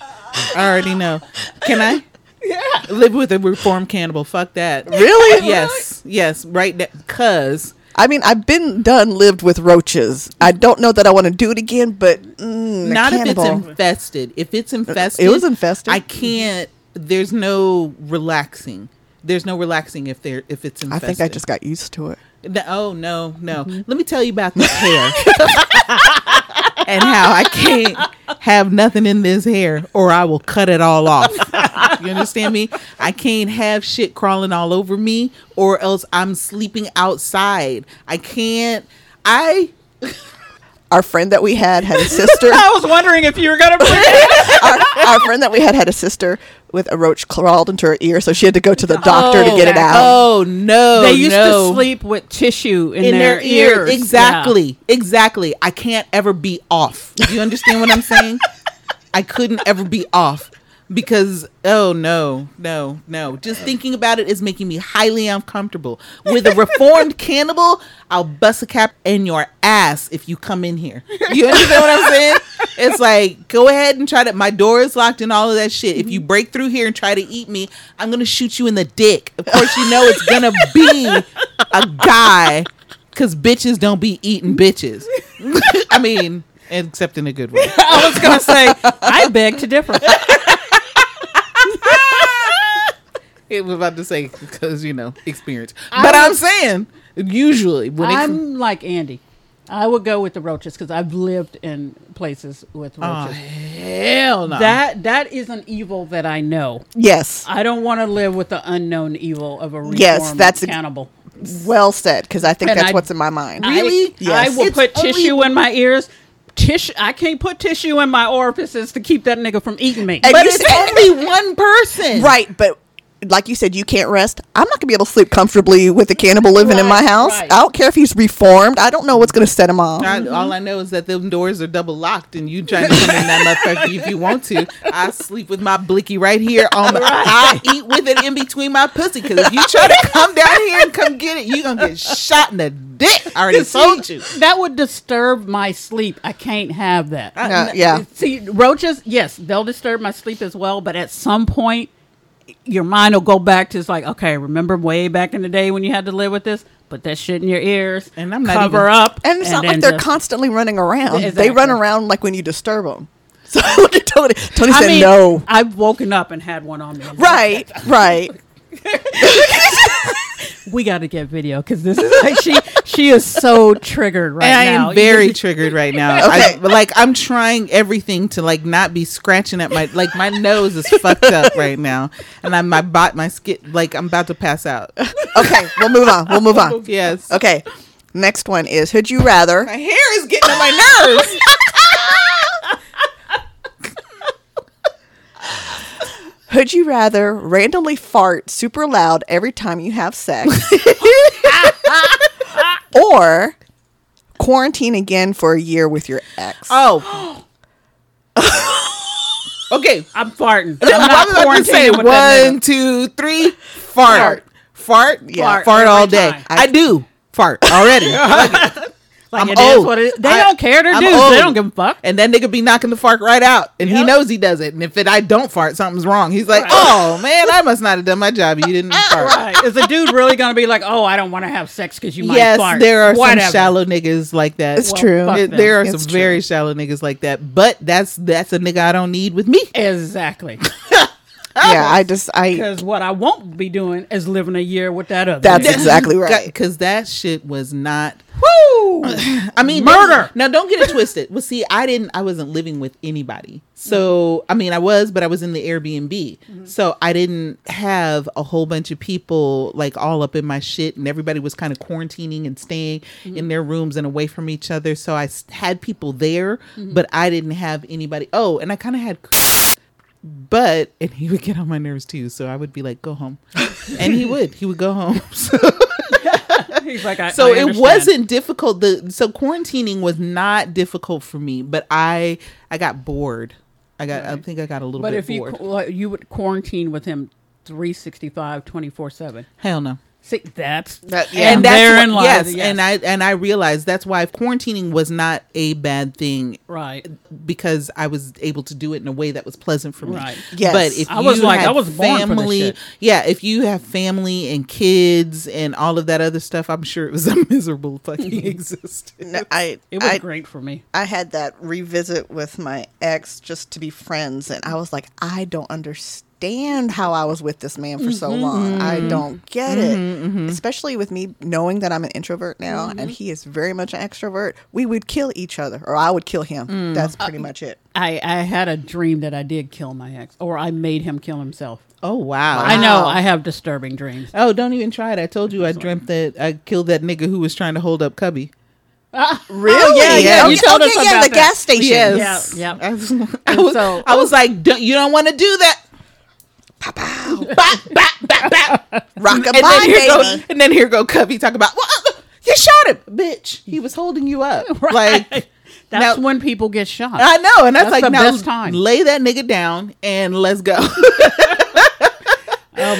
I already know. Can I? (laughs) Yeah. Live with a reformed cannibal. Fuck that. Really? Yes. Yes. Right. Because. I mean, I've been done lived with roaches. I don't know that I want to do it again, but mm, not if it's infested. If it's infested, It was infested. I can't. There's no relaxing. There's no relaxing if there if it's infested. I think I just got used to it. No, oh no, no. Mm-hmm. Let me tell you about this hair (laughs) and how I can't have nothing in this hair or I will cut it all off. you understand me? I can't have shit crawling all over me or else I'm sleeping outside. I can't. I Our friend that we had had a sister. (laughs) I was wondering if you were gonna bring it. (laughs) our, our friend that we had had a sister with a roach crawled into her ear, so she had to go to the doctor to Oh, get it out. Oh no! They used no. to sleep with tissue in, in their, their, ear. ears. Exactly. Exactly. I can't ever be off. Do you understand what I'm saying? (laughs) I couldn't ever be off because oh no, no, no. Just thinking about it is making me highly uncomfortable. With a reformed (laughs) cannibal, I'll bust a cap in your ass if you come in here. You understand what I'm saying? It's like go ahead and try to. My door is locked and all of that shit. If you mm-hmm. break through here and try to eat me, I'm gonna shoot you in the dick. Of course, you know it's gonna be a guy because bitches don't be eating bitches. (laughs) I mean, except in a good way. (laughs) I was gonna say I beg to differ. I was about to say because you know experience, but I'm saying usually when I'm like Andi. I would go with the roaches because I've lived in places with Oh, roaches. hell no. that that is an evil that I know. Yes. I don't want to live with the unknown evil of a Yes, that's cannibal. Well said, because I think And that's I- what's in my mind. Really? I, Yes. I will It's put tissue in my ears. Tissue. I can't put tissue in my orifices to keep that nigga from eating me. And but it's only one person. Right, but like you said, you can't rest. I'm not gonna be able to sleep comfortably with a cannibal living in my house. right. I don't care if he's reformed. I don't know what's gonna set him off. I, all I know is that them doors are double locked, and you trying to come in that motherfucker if you want to. I sleep with my blicky right here on my. I eat with it in between my pussy because if you try to come down here and come get it, you gonna get shot in the dick. I already told you. That would disturb my sleep. I can't have that. Uh, yeah. See, roaches, yes, they'll disturb my sleep as well, but at some point, your mind will go back to it's like, okay, remember way back in the day when you had to live with this? Put that shit in your ears And I'm not cover even- up. And it's not like they're just- constantly running around. They run around like when you disturb them. (laughs) So look (laughs) at Toni. Toni I said mean, no. I've woken up and had one on me. Right, right. (laughs) We got to get video because this is like she she is so triggered right And I am very triggered right (laughs) now. Okay. I, like I'm trying everything to like not be scratching at my like my nose is fucked up right now, and I'm my bot my skin like I'm about to pass out. Okay, we'll move on. We'll move on. Yes. Okay. Next one is Would you rather My hair is getting on my nerves. (laughs) Would you rather randomly fart super loud every time you have sex? (laughs) or quarantine again for a year with your ex? Oh. okay. I'm farting. (laughs) I'm not quarantining with that one, nigga. two, three. Fart. Fart. Yeah. Fart, Fart all day. time. I, do fart already. (laughs) Fuck it. Like I'm it is old. what it is. They I- don't care. They're I'm dudes. old. They don't give a fuck. And that nigga be knocking the fart right out, and he knows he does it. And if it, I don't fart, something's wrong. He's like, Right. "Oh man, I must not have done my job. You didn't (laughs) fart." Right. Is the dude really going to be like, oh, I don't want to have sex because you might Yes, fart? there are Whatever. some shallow niggas like that. It's true. It- there are It's some very shallow niggas like that, but that's that's a nigga I don't need with me. Exactly. (laughs) yeah, I just, I, Because what I won't be doing is living a year with that other. That's nigga. exactly (laughs) right. Because that shit was not. Woo! I mean, Murder. Now, don't get it twisted. Well, see, I didn't. I wasn't living with anybody. So, I mean, I was, but I was in the Airbnb. Mm-hmm. So I didn't have a whole bunch of people like all up in my shit, and everybody was kind of quarantining and staying Mm-hmm. in their rooms and away from each other. So I had people there, Mm-hmm. but I didn't have anybody. Oh, and I kind of had. But and he would get on my nerves too, so I would be like, "Go home," (laughs) and he would. He would go home. (laughs) So He's like, I, so I it wasn't difficult. The so quarantining was not difficult for me but i i got bored. I got i think i got a little But bit if you bored. qu- like, you would quarantine with him 365 24 7 hell no see that's That- yeah. and that's therein what, lies- yes, and i and i realized that's why quarantining was not a bad thing right because I was able to do it in a way that was pleasant for me. Right. Yes. But if I was like, I was born for this family, shit. yeah, if you have family and kids and all of that other stuff, I'm sure it was (laughs) a miserable fucking mm-hmm. existence. no, I, it was I, great for me I had that revisit with my ex just to be friends, and I was like, I don't understand how I was with this man for so mm-hmm. long. I mm-hmm. don't get it. Mm-hmm. Especially with me knowing that I'm an introvert now, and he is very much an extrovert. We would kill each other, or I would kill him. Mm. That's uh, pretty much it. I, I had a dream that I did kill my ex or I made him kill himself Oh wow. I know I have disturbing dreams Oh, don't even try it. I told you I dreamt that I killed that nigga who was trying to hold up Cubby. Ah. (laughs) Really? yeah, yeah, Oh, you told oh, us yeah, yeah, about the that. gas station. Yes. Yeah, yeah. I was, I was, so- I was like, don't, you don't want to do that. (laughs) Rock a And then here go, baby. and then here go Cubby talk about, well, uh, you shot him, bitch. He was holding you up, (laughs) like. that's Now- when people get shot I know, and that's, That's like the now best time. lay that nigga down and let's go. (laughs) oh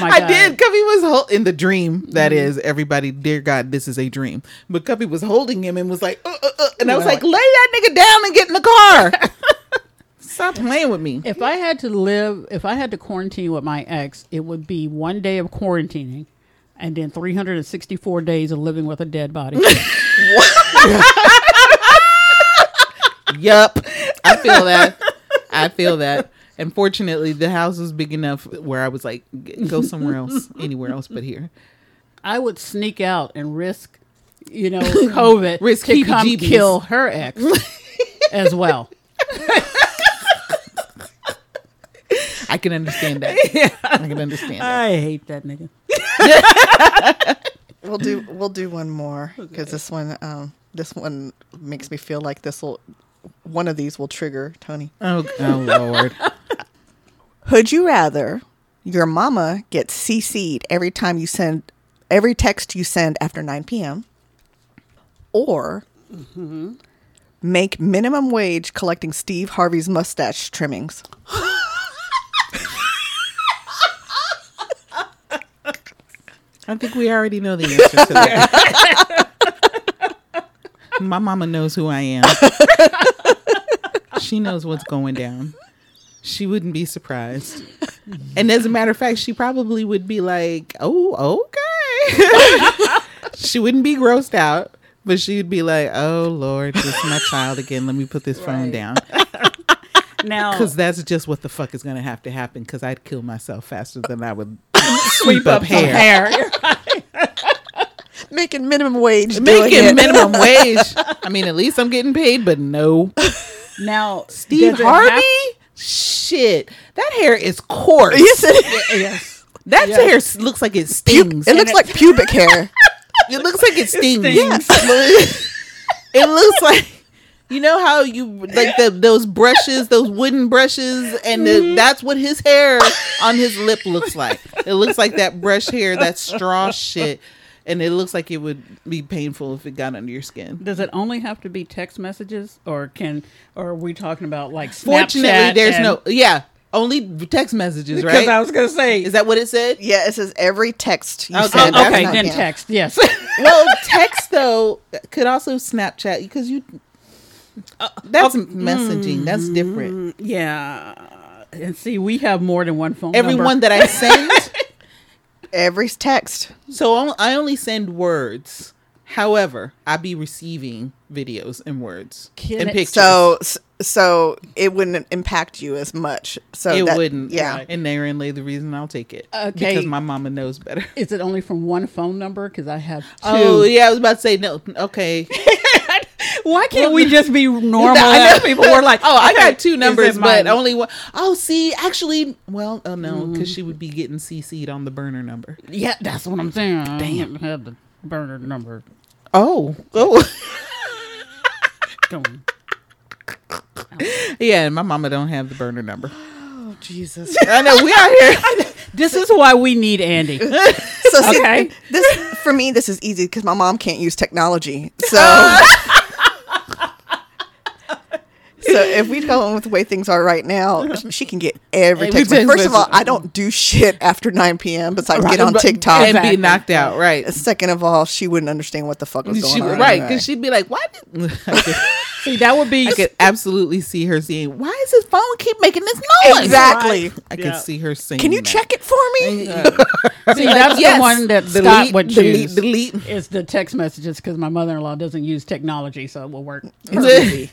my I did. Cubby was hol- in the dream. That is, everybody, dear God, this is a dream. But Cubby was holding him and was like, uh, uh, uh, and I was like, lay that nigga down and get in the car. Stop playing with me. If I had to live, if I had to quarantine with my ex, it would be one day of quarantining and then 364 days of living with a dead body. (laughs) Yup, I feel that. I feel that. And fortunately, the house was big enough where I was like, go somewhere else, (laughs) anywhere else but here. I would sneak out and risk you know, (laughs) COVID Risk to come kill her ex as well. I can understand that. (laughs) I can understand that. I hate that nigga. (laughs) We'll do we'll do one more because this one um this one makes me feel like this will one of these will trigger Toni. Oh, oh Lord. (laughs) Would you rather your mama get CC'd every time you send every text you send after 9 p.m. or make minimum wage collecting Steve Harvey's mustache trimmings? I think we already know the answer to that. (laughs) My mama knows who I am. she knows what's going down. She wouldn't be surprised. And as a matter of fact, she probably would be like, oh, okay. (laughs) she wouldn't be grossed out, but she'd be like, oh, Lord, this is my child again. Let me put this phone down. (laughs) Now, Because that's just what the fuck is going to have to happen because I'd kill myself faster than I would sweep up some hair. (laughs) Making minimum wage. doing Making it. minimum (laughs) wage. I mean, at least I'm getting paid, but no. now, Steve Harvey? have- Shit. That hair is coarse. Yes, it, (laughs) yes. that yes. hair looks like it pu- stings. it looks like pubic hair. it looks like it stings. stings. Yes. it looks like you know how you like the those brushes, those wooden brushes, and the, mm-hmm. that's what his hair on his lip looks like. It looks like that brush hair, that straw shit, and it looks like it would be painful if it got under your skin. Does it only have to be text messages, or can, or are we talking about like Snapchat? Fortunately, there's and- no yeah, only text messages, right? Because right? I was gonna say, Is that what it said? Yeah, it says every text you Okay. send. Oh, okay, 9 then p.m. text. Yes. well, (laughs) text though could also Snapchat because you. (laughs) That's messaging. That's mm, different. yeah. And see, we have more than one phone. Everyone number. that I (laughs) send, Every text. so I only send words. However, I be receiving videos and words Can and it- pictures. So so it wouldn't impact you as much. So it that- wouldn't. Yeah. and therein lay the reason I'll take it. Okay. because my mama knows better. is it only from one phone number? Because I have oh, two. Oh yeah, I was about to say no. Okay. (laughs) Why can't we just be (laughs) normal I know. people? We're like, Oh, I got two numbers, but only one. Oh, see, actually, well, oh no, because Mm-hmm. she would be getting CC'd on the burner number. yeah, that's what I'm saying. Damn, have the burner number. Oh, oh, going. yeah. My mama don't have the burner number. Oh, Jesus. (laughs) I know we are here. This is why we need Andi. (laughs) So see, Okay. this for me this is easy because my mom can't use technology. So So if we go on with the way things are right now, uh-huh. she can get every Every text. message. text First of all. I don't do shit after 9 p.m. besides Right, get on TikTok. and Exactly. be knocked out. Uh, right. Second of all, she wouldn't understand what the fuck was going She, on. right, anyway. because she'd be like, "Why?" Did, (laughs) (laughs) See, that would be I could absolutely see her seeing. "Why is his phone keep making this noise?" Exactly. I could see her seeing. Can you that. check it for me? (laughs) See, that's Yes. the one that Scott Delete, would delete, choose. delete. Is the text messages because my mother-in-law doesn't use technology, so it will work. perfectly.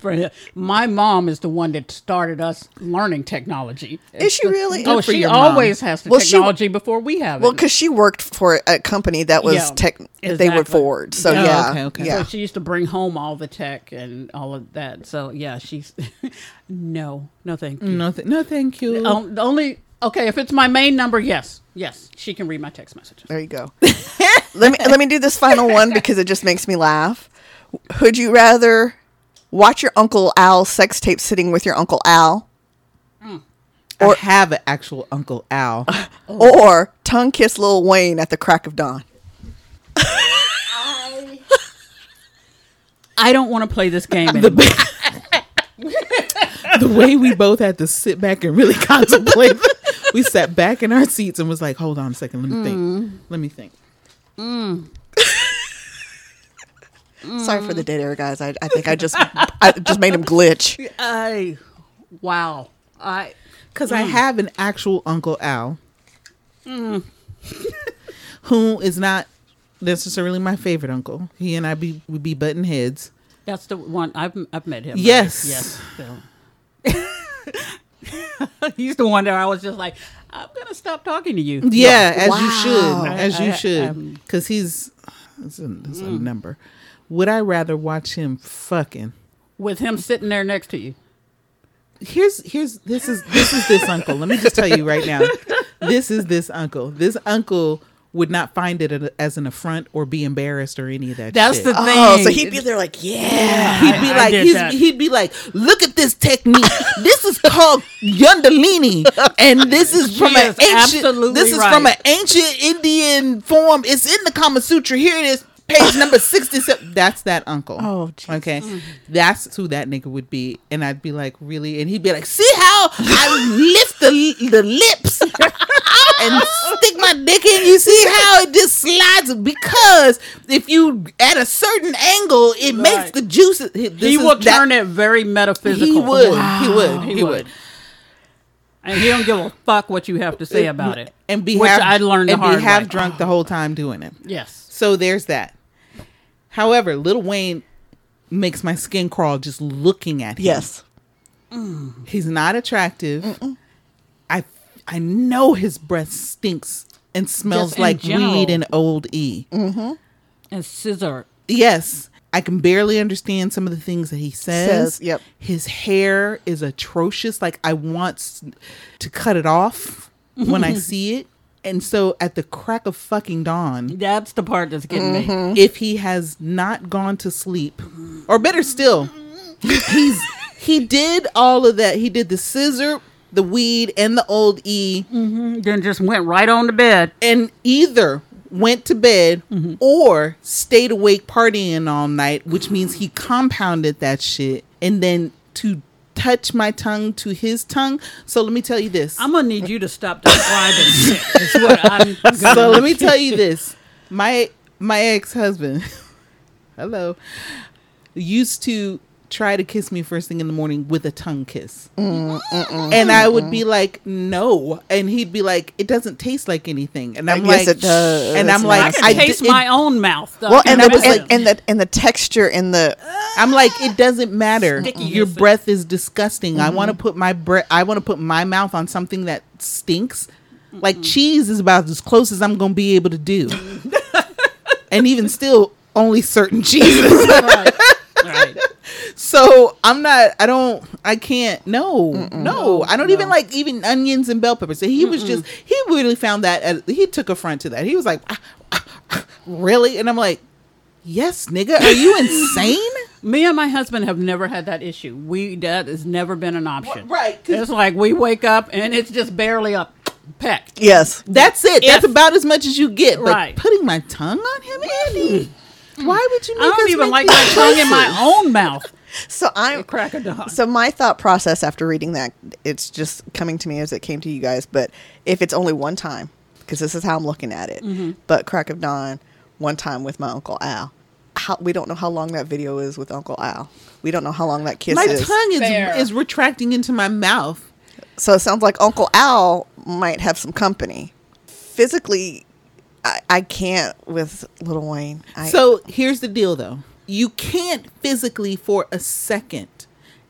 For. (laughs) My mom is the one that started us learning technology. Is she really? Oh, she your mom. always has the Well, she- technology before we have it. Well, because she worked for a company that was Yeah, tech, they were forward. So Oh, yeah, okay, okay. yeah. So she used to bring home all the tech and all of that. So yeah, she's (laughs) no, no, thank you. No, th- no, thank you. Um, the only okay if it's my main number, yes, yes, she can read my text messages. There you go. (laughs) let me let me do this final one because it just makes me laugh. Would you rather watch your Uncle Al sex tape sitting with your Uncle Al, or have an actual Uncle Al. (laughs) or tongue kiss Lil Wayne at the crack of dawn? (laughs) I don't want to play this game (laughs) anymore. the way we both had to sit back and really contemplate. we sat back in our seats and was like, "Hold on a second, let me think. Mm. Let me think." Mm. Sorry for the dead air, guys. I, I think I just (laughs) I just made him glitch. I, wow, I Because I have an actual Uncle Al, who is not necessarily my favorite uncle. He and I be we be button heads. that's the one I've I've met him. right? Yes. yes. (laughs) He's the one that I was just like, I'm gonna stop talking to you. Yeah, as you should, as I- you I- should, um, because he's It's a, it's a number. Would I rather watch him fucking? With him sitting there next to you. Here's here's this is this is this uncle. Let me just tell you right now. This is this uncle. This uncle would not find it as an affront or be embarrassed or any of that. That's shit. the thing. Oh, so he'd be there like, yeah. He'd be I like, did he's, he'd be like, look at this technique. this is called Kundalini, and this is from She an is ancient. This is from an ancient Indian form. It's in the Kama Sutra. Here it is, page number sixty-seven. That's that uncle. Oh, Jesus. okay. Mm-hmm. That's who that nigga would be, and I'd be like, really? And he'd be like, see how I lift the the lips. (laughs) and stick my dick in. You see how it just slides because if you at a certain angle, it makes the juice. This he is will that- turn it very metaphysical. He would. He would. He He, would. would. And he don't give a fuck what you have to say about it. And be Which half, I learned the and hard be half way. drunk the whole time doing it. Yes. So there's that. However, Little Wayne makes my skin crawl just looking at him. Yes. Mm. He's not attractive. I I know his breath stinks and smells Just like general. weed and old E. Mm-hmm. And scissor. Yes. I can barely understand some of the things that he says. Says, yep. His hair is atrocious. Like I want to cut it off when I (laughs) see it. And so at the crack of fucking dawn, That's the part that's getting Mm-hmm. me. if he has not gone to sleep, or better still, he's he did all of that. He did the scissor, the weed, and the old E, Then just went right on to bed. and either went to bed Mm-hmm. or stayed awake partying all night, which means he compounded that shit. And then to touch my tongue to his tongue. So let me tell you this. I'm gonna need you to stop describing shit. Is what I'm gonna (laughs) so let me tell you this my my ex-husband (laughs) hello used to try to kiss me first thing in the morning with a tongue kiss mm, mm, mm, and i would be like no and he'd be like it doesn't taste like anything and i'm Yes, like it does. and i'm like I can I taste d- it- my own mouth. though. Well, and can the, imagine. and, and the and the texture and the i'm like it doesn't matter Stickiness. your breath is disgusting i want to mm-hmm. put my breath i want to put my mouth on something that stinks like cheese is about as close as i'm gonna be able to do (laughs) and even still only certain cheeses right. Right. (laughs) So I'm not. I don't. I can't. No, no. I don't even like even onions and bell peppers. So he was just. He really found that. At, he took affront to that. He was like, "Ah, ah, ah, really? And I'm like, yes, nigga. Are you (laughs) insane? Me and my husband have never had that issue. We that has never been an option. Right. It's like we wake up and it's just barely a peck. yes. That's it. That's about as much as you get. But Right. putting my tongue on him, Andi. (laughs) Why would you? Make I don't us even make like my these tongue in my own mouth. (laughs) So I'm Crack a dawn. So my thought process after reading that, it's just coming to me as it came to you guys. But if it's only one time, because this is how I'm looking at it, Mm-hmm. but crack of dawn, one time with my uncle Al. How, we don't know how long that video is with Uncle Al. We don't know how long that kiss My is. tongue Fair. is is retracting into my mouth. So it sounds like Uncle Al might have some company. Physically, I, I can't with Little Wayne. I, So here's the deal though. You can't physically for a second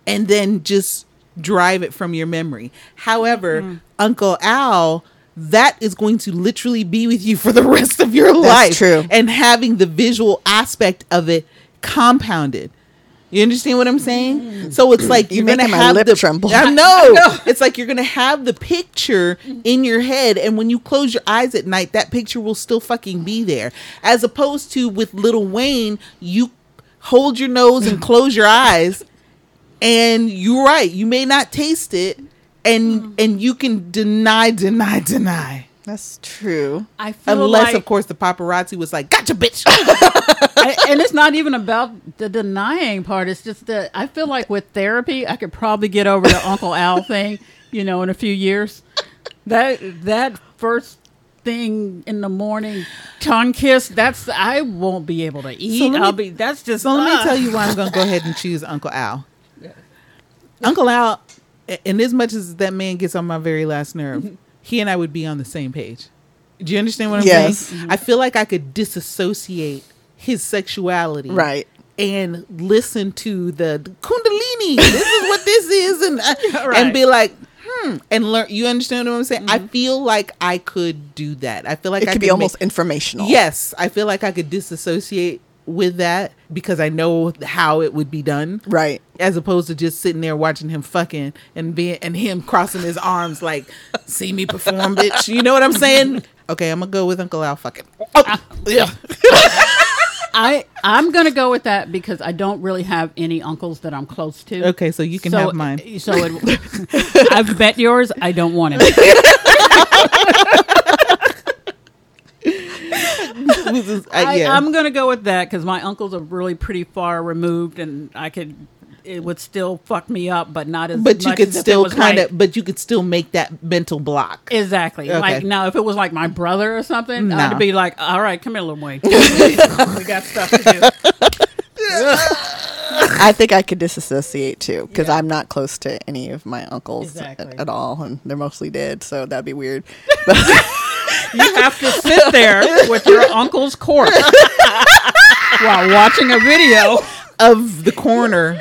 and then just drive it from your memory. However, Mm-hmm. Uncle Al, that is going to literally be with you for the rest of your life. true. And having the visual aspect of it compounded. You understand what I'm saying? Mm. So it's like you're, You're gonna have lip the tremble. I (laughs) know. It's like you're gonna have the picture in your head, and when you close your eyes at night, that picture will still fucking be there. As opposed to with Little Wayne, you hold your nose and close your eyes, and you're right. You may not taste it, and mm. and you can deny, deny, deny. That's true. I feel Unless, like, of course, the paparazzi was like, "Gotcha, bitch." (laughs) I, and it's not even about the denying part. It's just that I feel like with therapy, I could probably get over the Uncle Al (laughs) thing. You know, in a few years, that that first thing in the morning tongue kiss. That's I won't be able to eat. let me- I'll be. That's just. So let me tell you why I'm going to go ahead and choose Uncle Al. Uncle Al, and as much as that man gets on my very last nerve, (laughs) he and I would be on the same page. Do you understand what I'm Yes. saying? I feel like I could disassociate his sexuality. Right. And listen to the Kundalini. this is (laughs) what this is, and uh, and be like, hmm, and learn. You understand what I'm saying? I feel like I could do that. I feel like It I could be make- almost informational. Yes, I feel like I could disassociate with that because I know how it would be done. Right. As opposed to just sitting there watching him fucking and being and him crossing his arms like, "See me perform, bitch." You know what I'm saying? Okay, I'm gonna go with Uncle Al fucking. Oh, yeah. (laughs) I I'm gonna go with that because I don't really have any uncles that I'm close to. Okay, so you can have mine. So it, (laughs) I've bet yours. I don't want it. (laughs) (laughs) I, uh, I, yeah. I'm gonna go with that because my uncles are really pretty far removed, and I could. It would still fuck me up, but not as. but you much could as still was kind like- of, but you could still make that mental block. Exactly. Okay. Like now, if it was like my brother or something, No. I'd be like, "All right, come here, a little Wayne. (laughs) we got stuff to do." (laughs) I think I could disassociate too because I'm not close to any of my uncles Exactly. at, at all, and they're mostly dead. So that'd be weird. You have to sit there with your uncle's corpse while watching a video. Of the corner,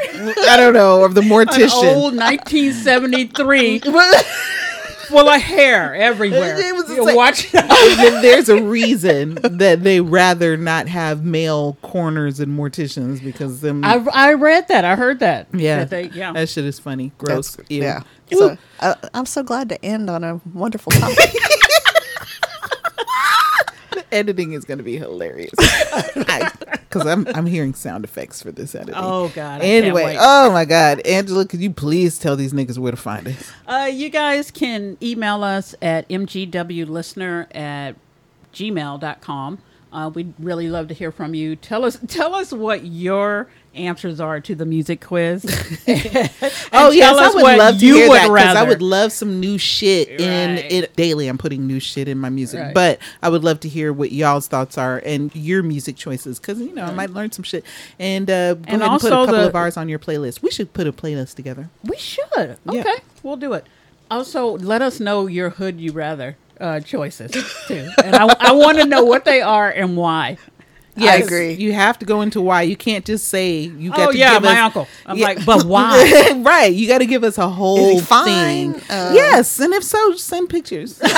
I don't know, of the An mortician. old 1973 (laughs) full of hair everywhere. It was just You're like- watching. (laughs) there's a reason that they rather not have male corners and morticians because them. I, I read that. I heard that. yeah, That they, yeah. that shit is funny, gross. That's- yeah. So uh, I'm so glad to end on a wonderful topic. (laughs) editing is going to be hilarious (laughs) because I'm I'm hearing sound effects for this editing. Oh, God, I Anyway, oh my God, Angela, could you please tell these niggas where to find us? Uh, you guys can email us at mgwlistener at gmail.com. Uh, we'd really love to hear from you. Tell us tell us what your answers are to the music quiz. (laughs) (laughs) Oh yes, I would love to hear would that because I would love some new shit in it daily. I'm putting new shit in my music, Right. but I would love to hear what y'all's thoughts are and your music choices because you know I might learn some shit. And uh, go And ahead and put a couple the- of ours on your playlist. We should put a playlist together. we should. Yeah. Okay, we'll do it. Also, let us know your hood you rather uh, choices too, and I, I want to know what they are and why. Yes, agree. You have to go into why. You can't just say you got Oh to yeah, give my us- uncle. I'm Yeah. like, but why? (laughs) right. You got to give us a whole fine? thing. Uh, yes, and if so, send pictures. (laughs)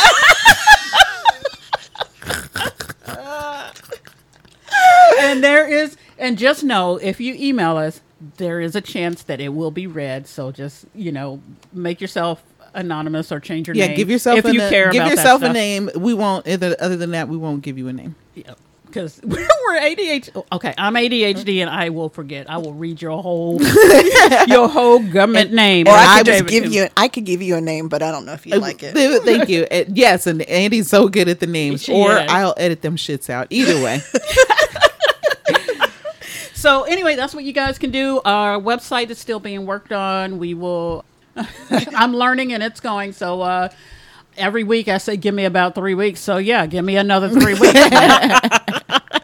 and there is and just know if you email us there is a chance that it will be read so just you know make yourself anonymous or change your yeah, name Yeah, give yourself if a you na- care give about yourself a name. We won't. Other, other than that, we won't give you a name. Because (laughs) we're ADHD. Okay, I'm ADHD and I will forget. I will read your whole (laughs) your whole government name. or and I could give just give you. I could give you a name, but I don't know if you like it. Thank you. (laughs) Uh, yes, and Andi's so good at the names. She or is. I'll edit them shits out. Either way. So anyway, that's what you guys can do. Our website is still being worked on. We will. I'm learning and it's going. So uh, every week I say, give me about three weeks. So yeah, give me another three weeks. (laughs)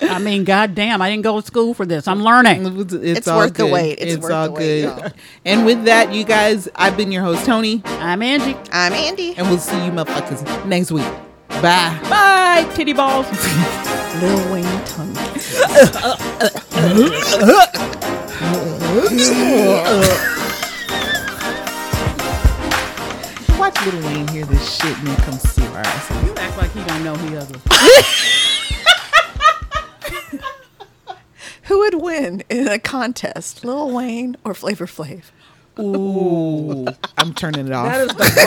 I mean, goddamn, I didn't go to school for this. I'm learning. It's, It's all worth the wait. It's worth all the good. y'all. And with that, you guys, I've been your host, Toni, I'm Angie. I'm Andi. and we'll see you motherfuckers next week. Bye. Bye, titty balls. (laughs) Lil Wayne tongue. (laughs) Watch Little Wayne hear this shit and then come see our ass. You act like he don't know he ugly. Who would win in a contest, Lil Wayne or Flavor Flav? Ooh, I'm turning it off. That is the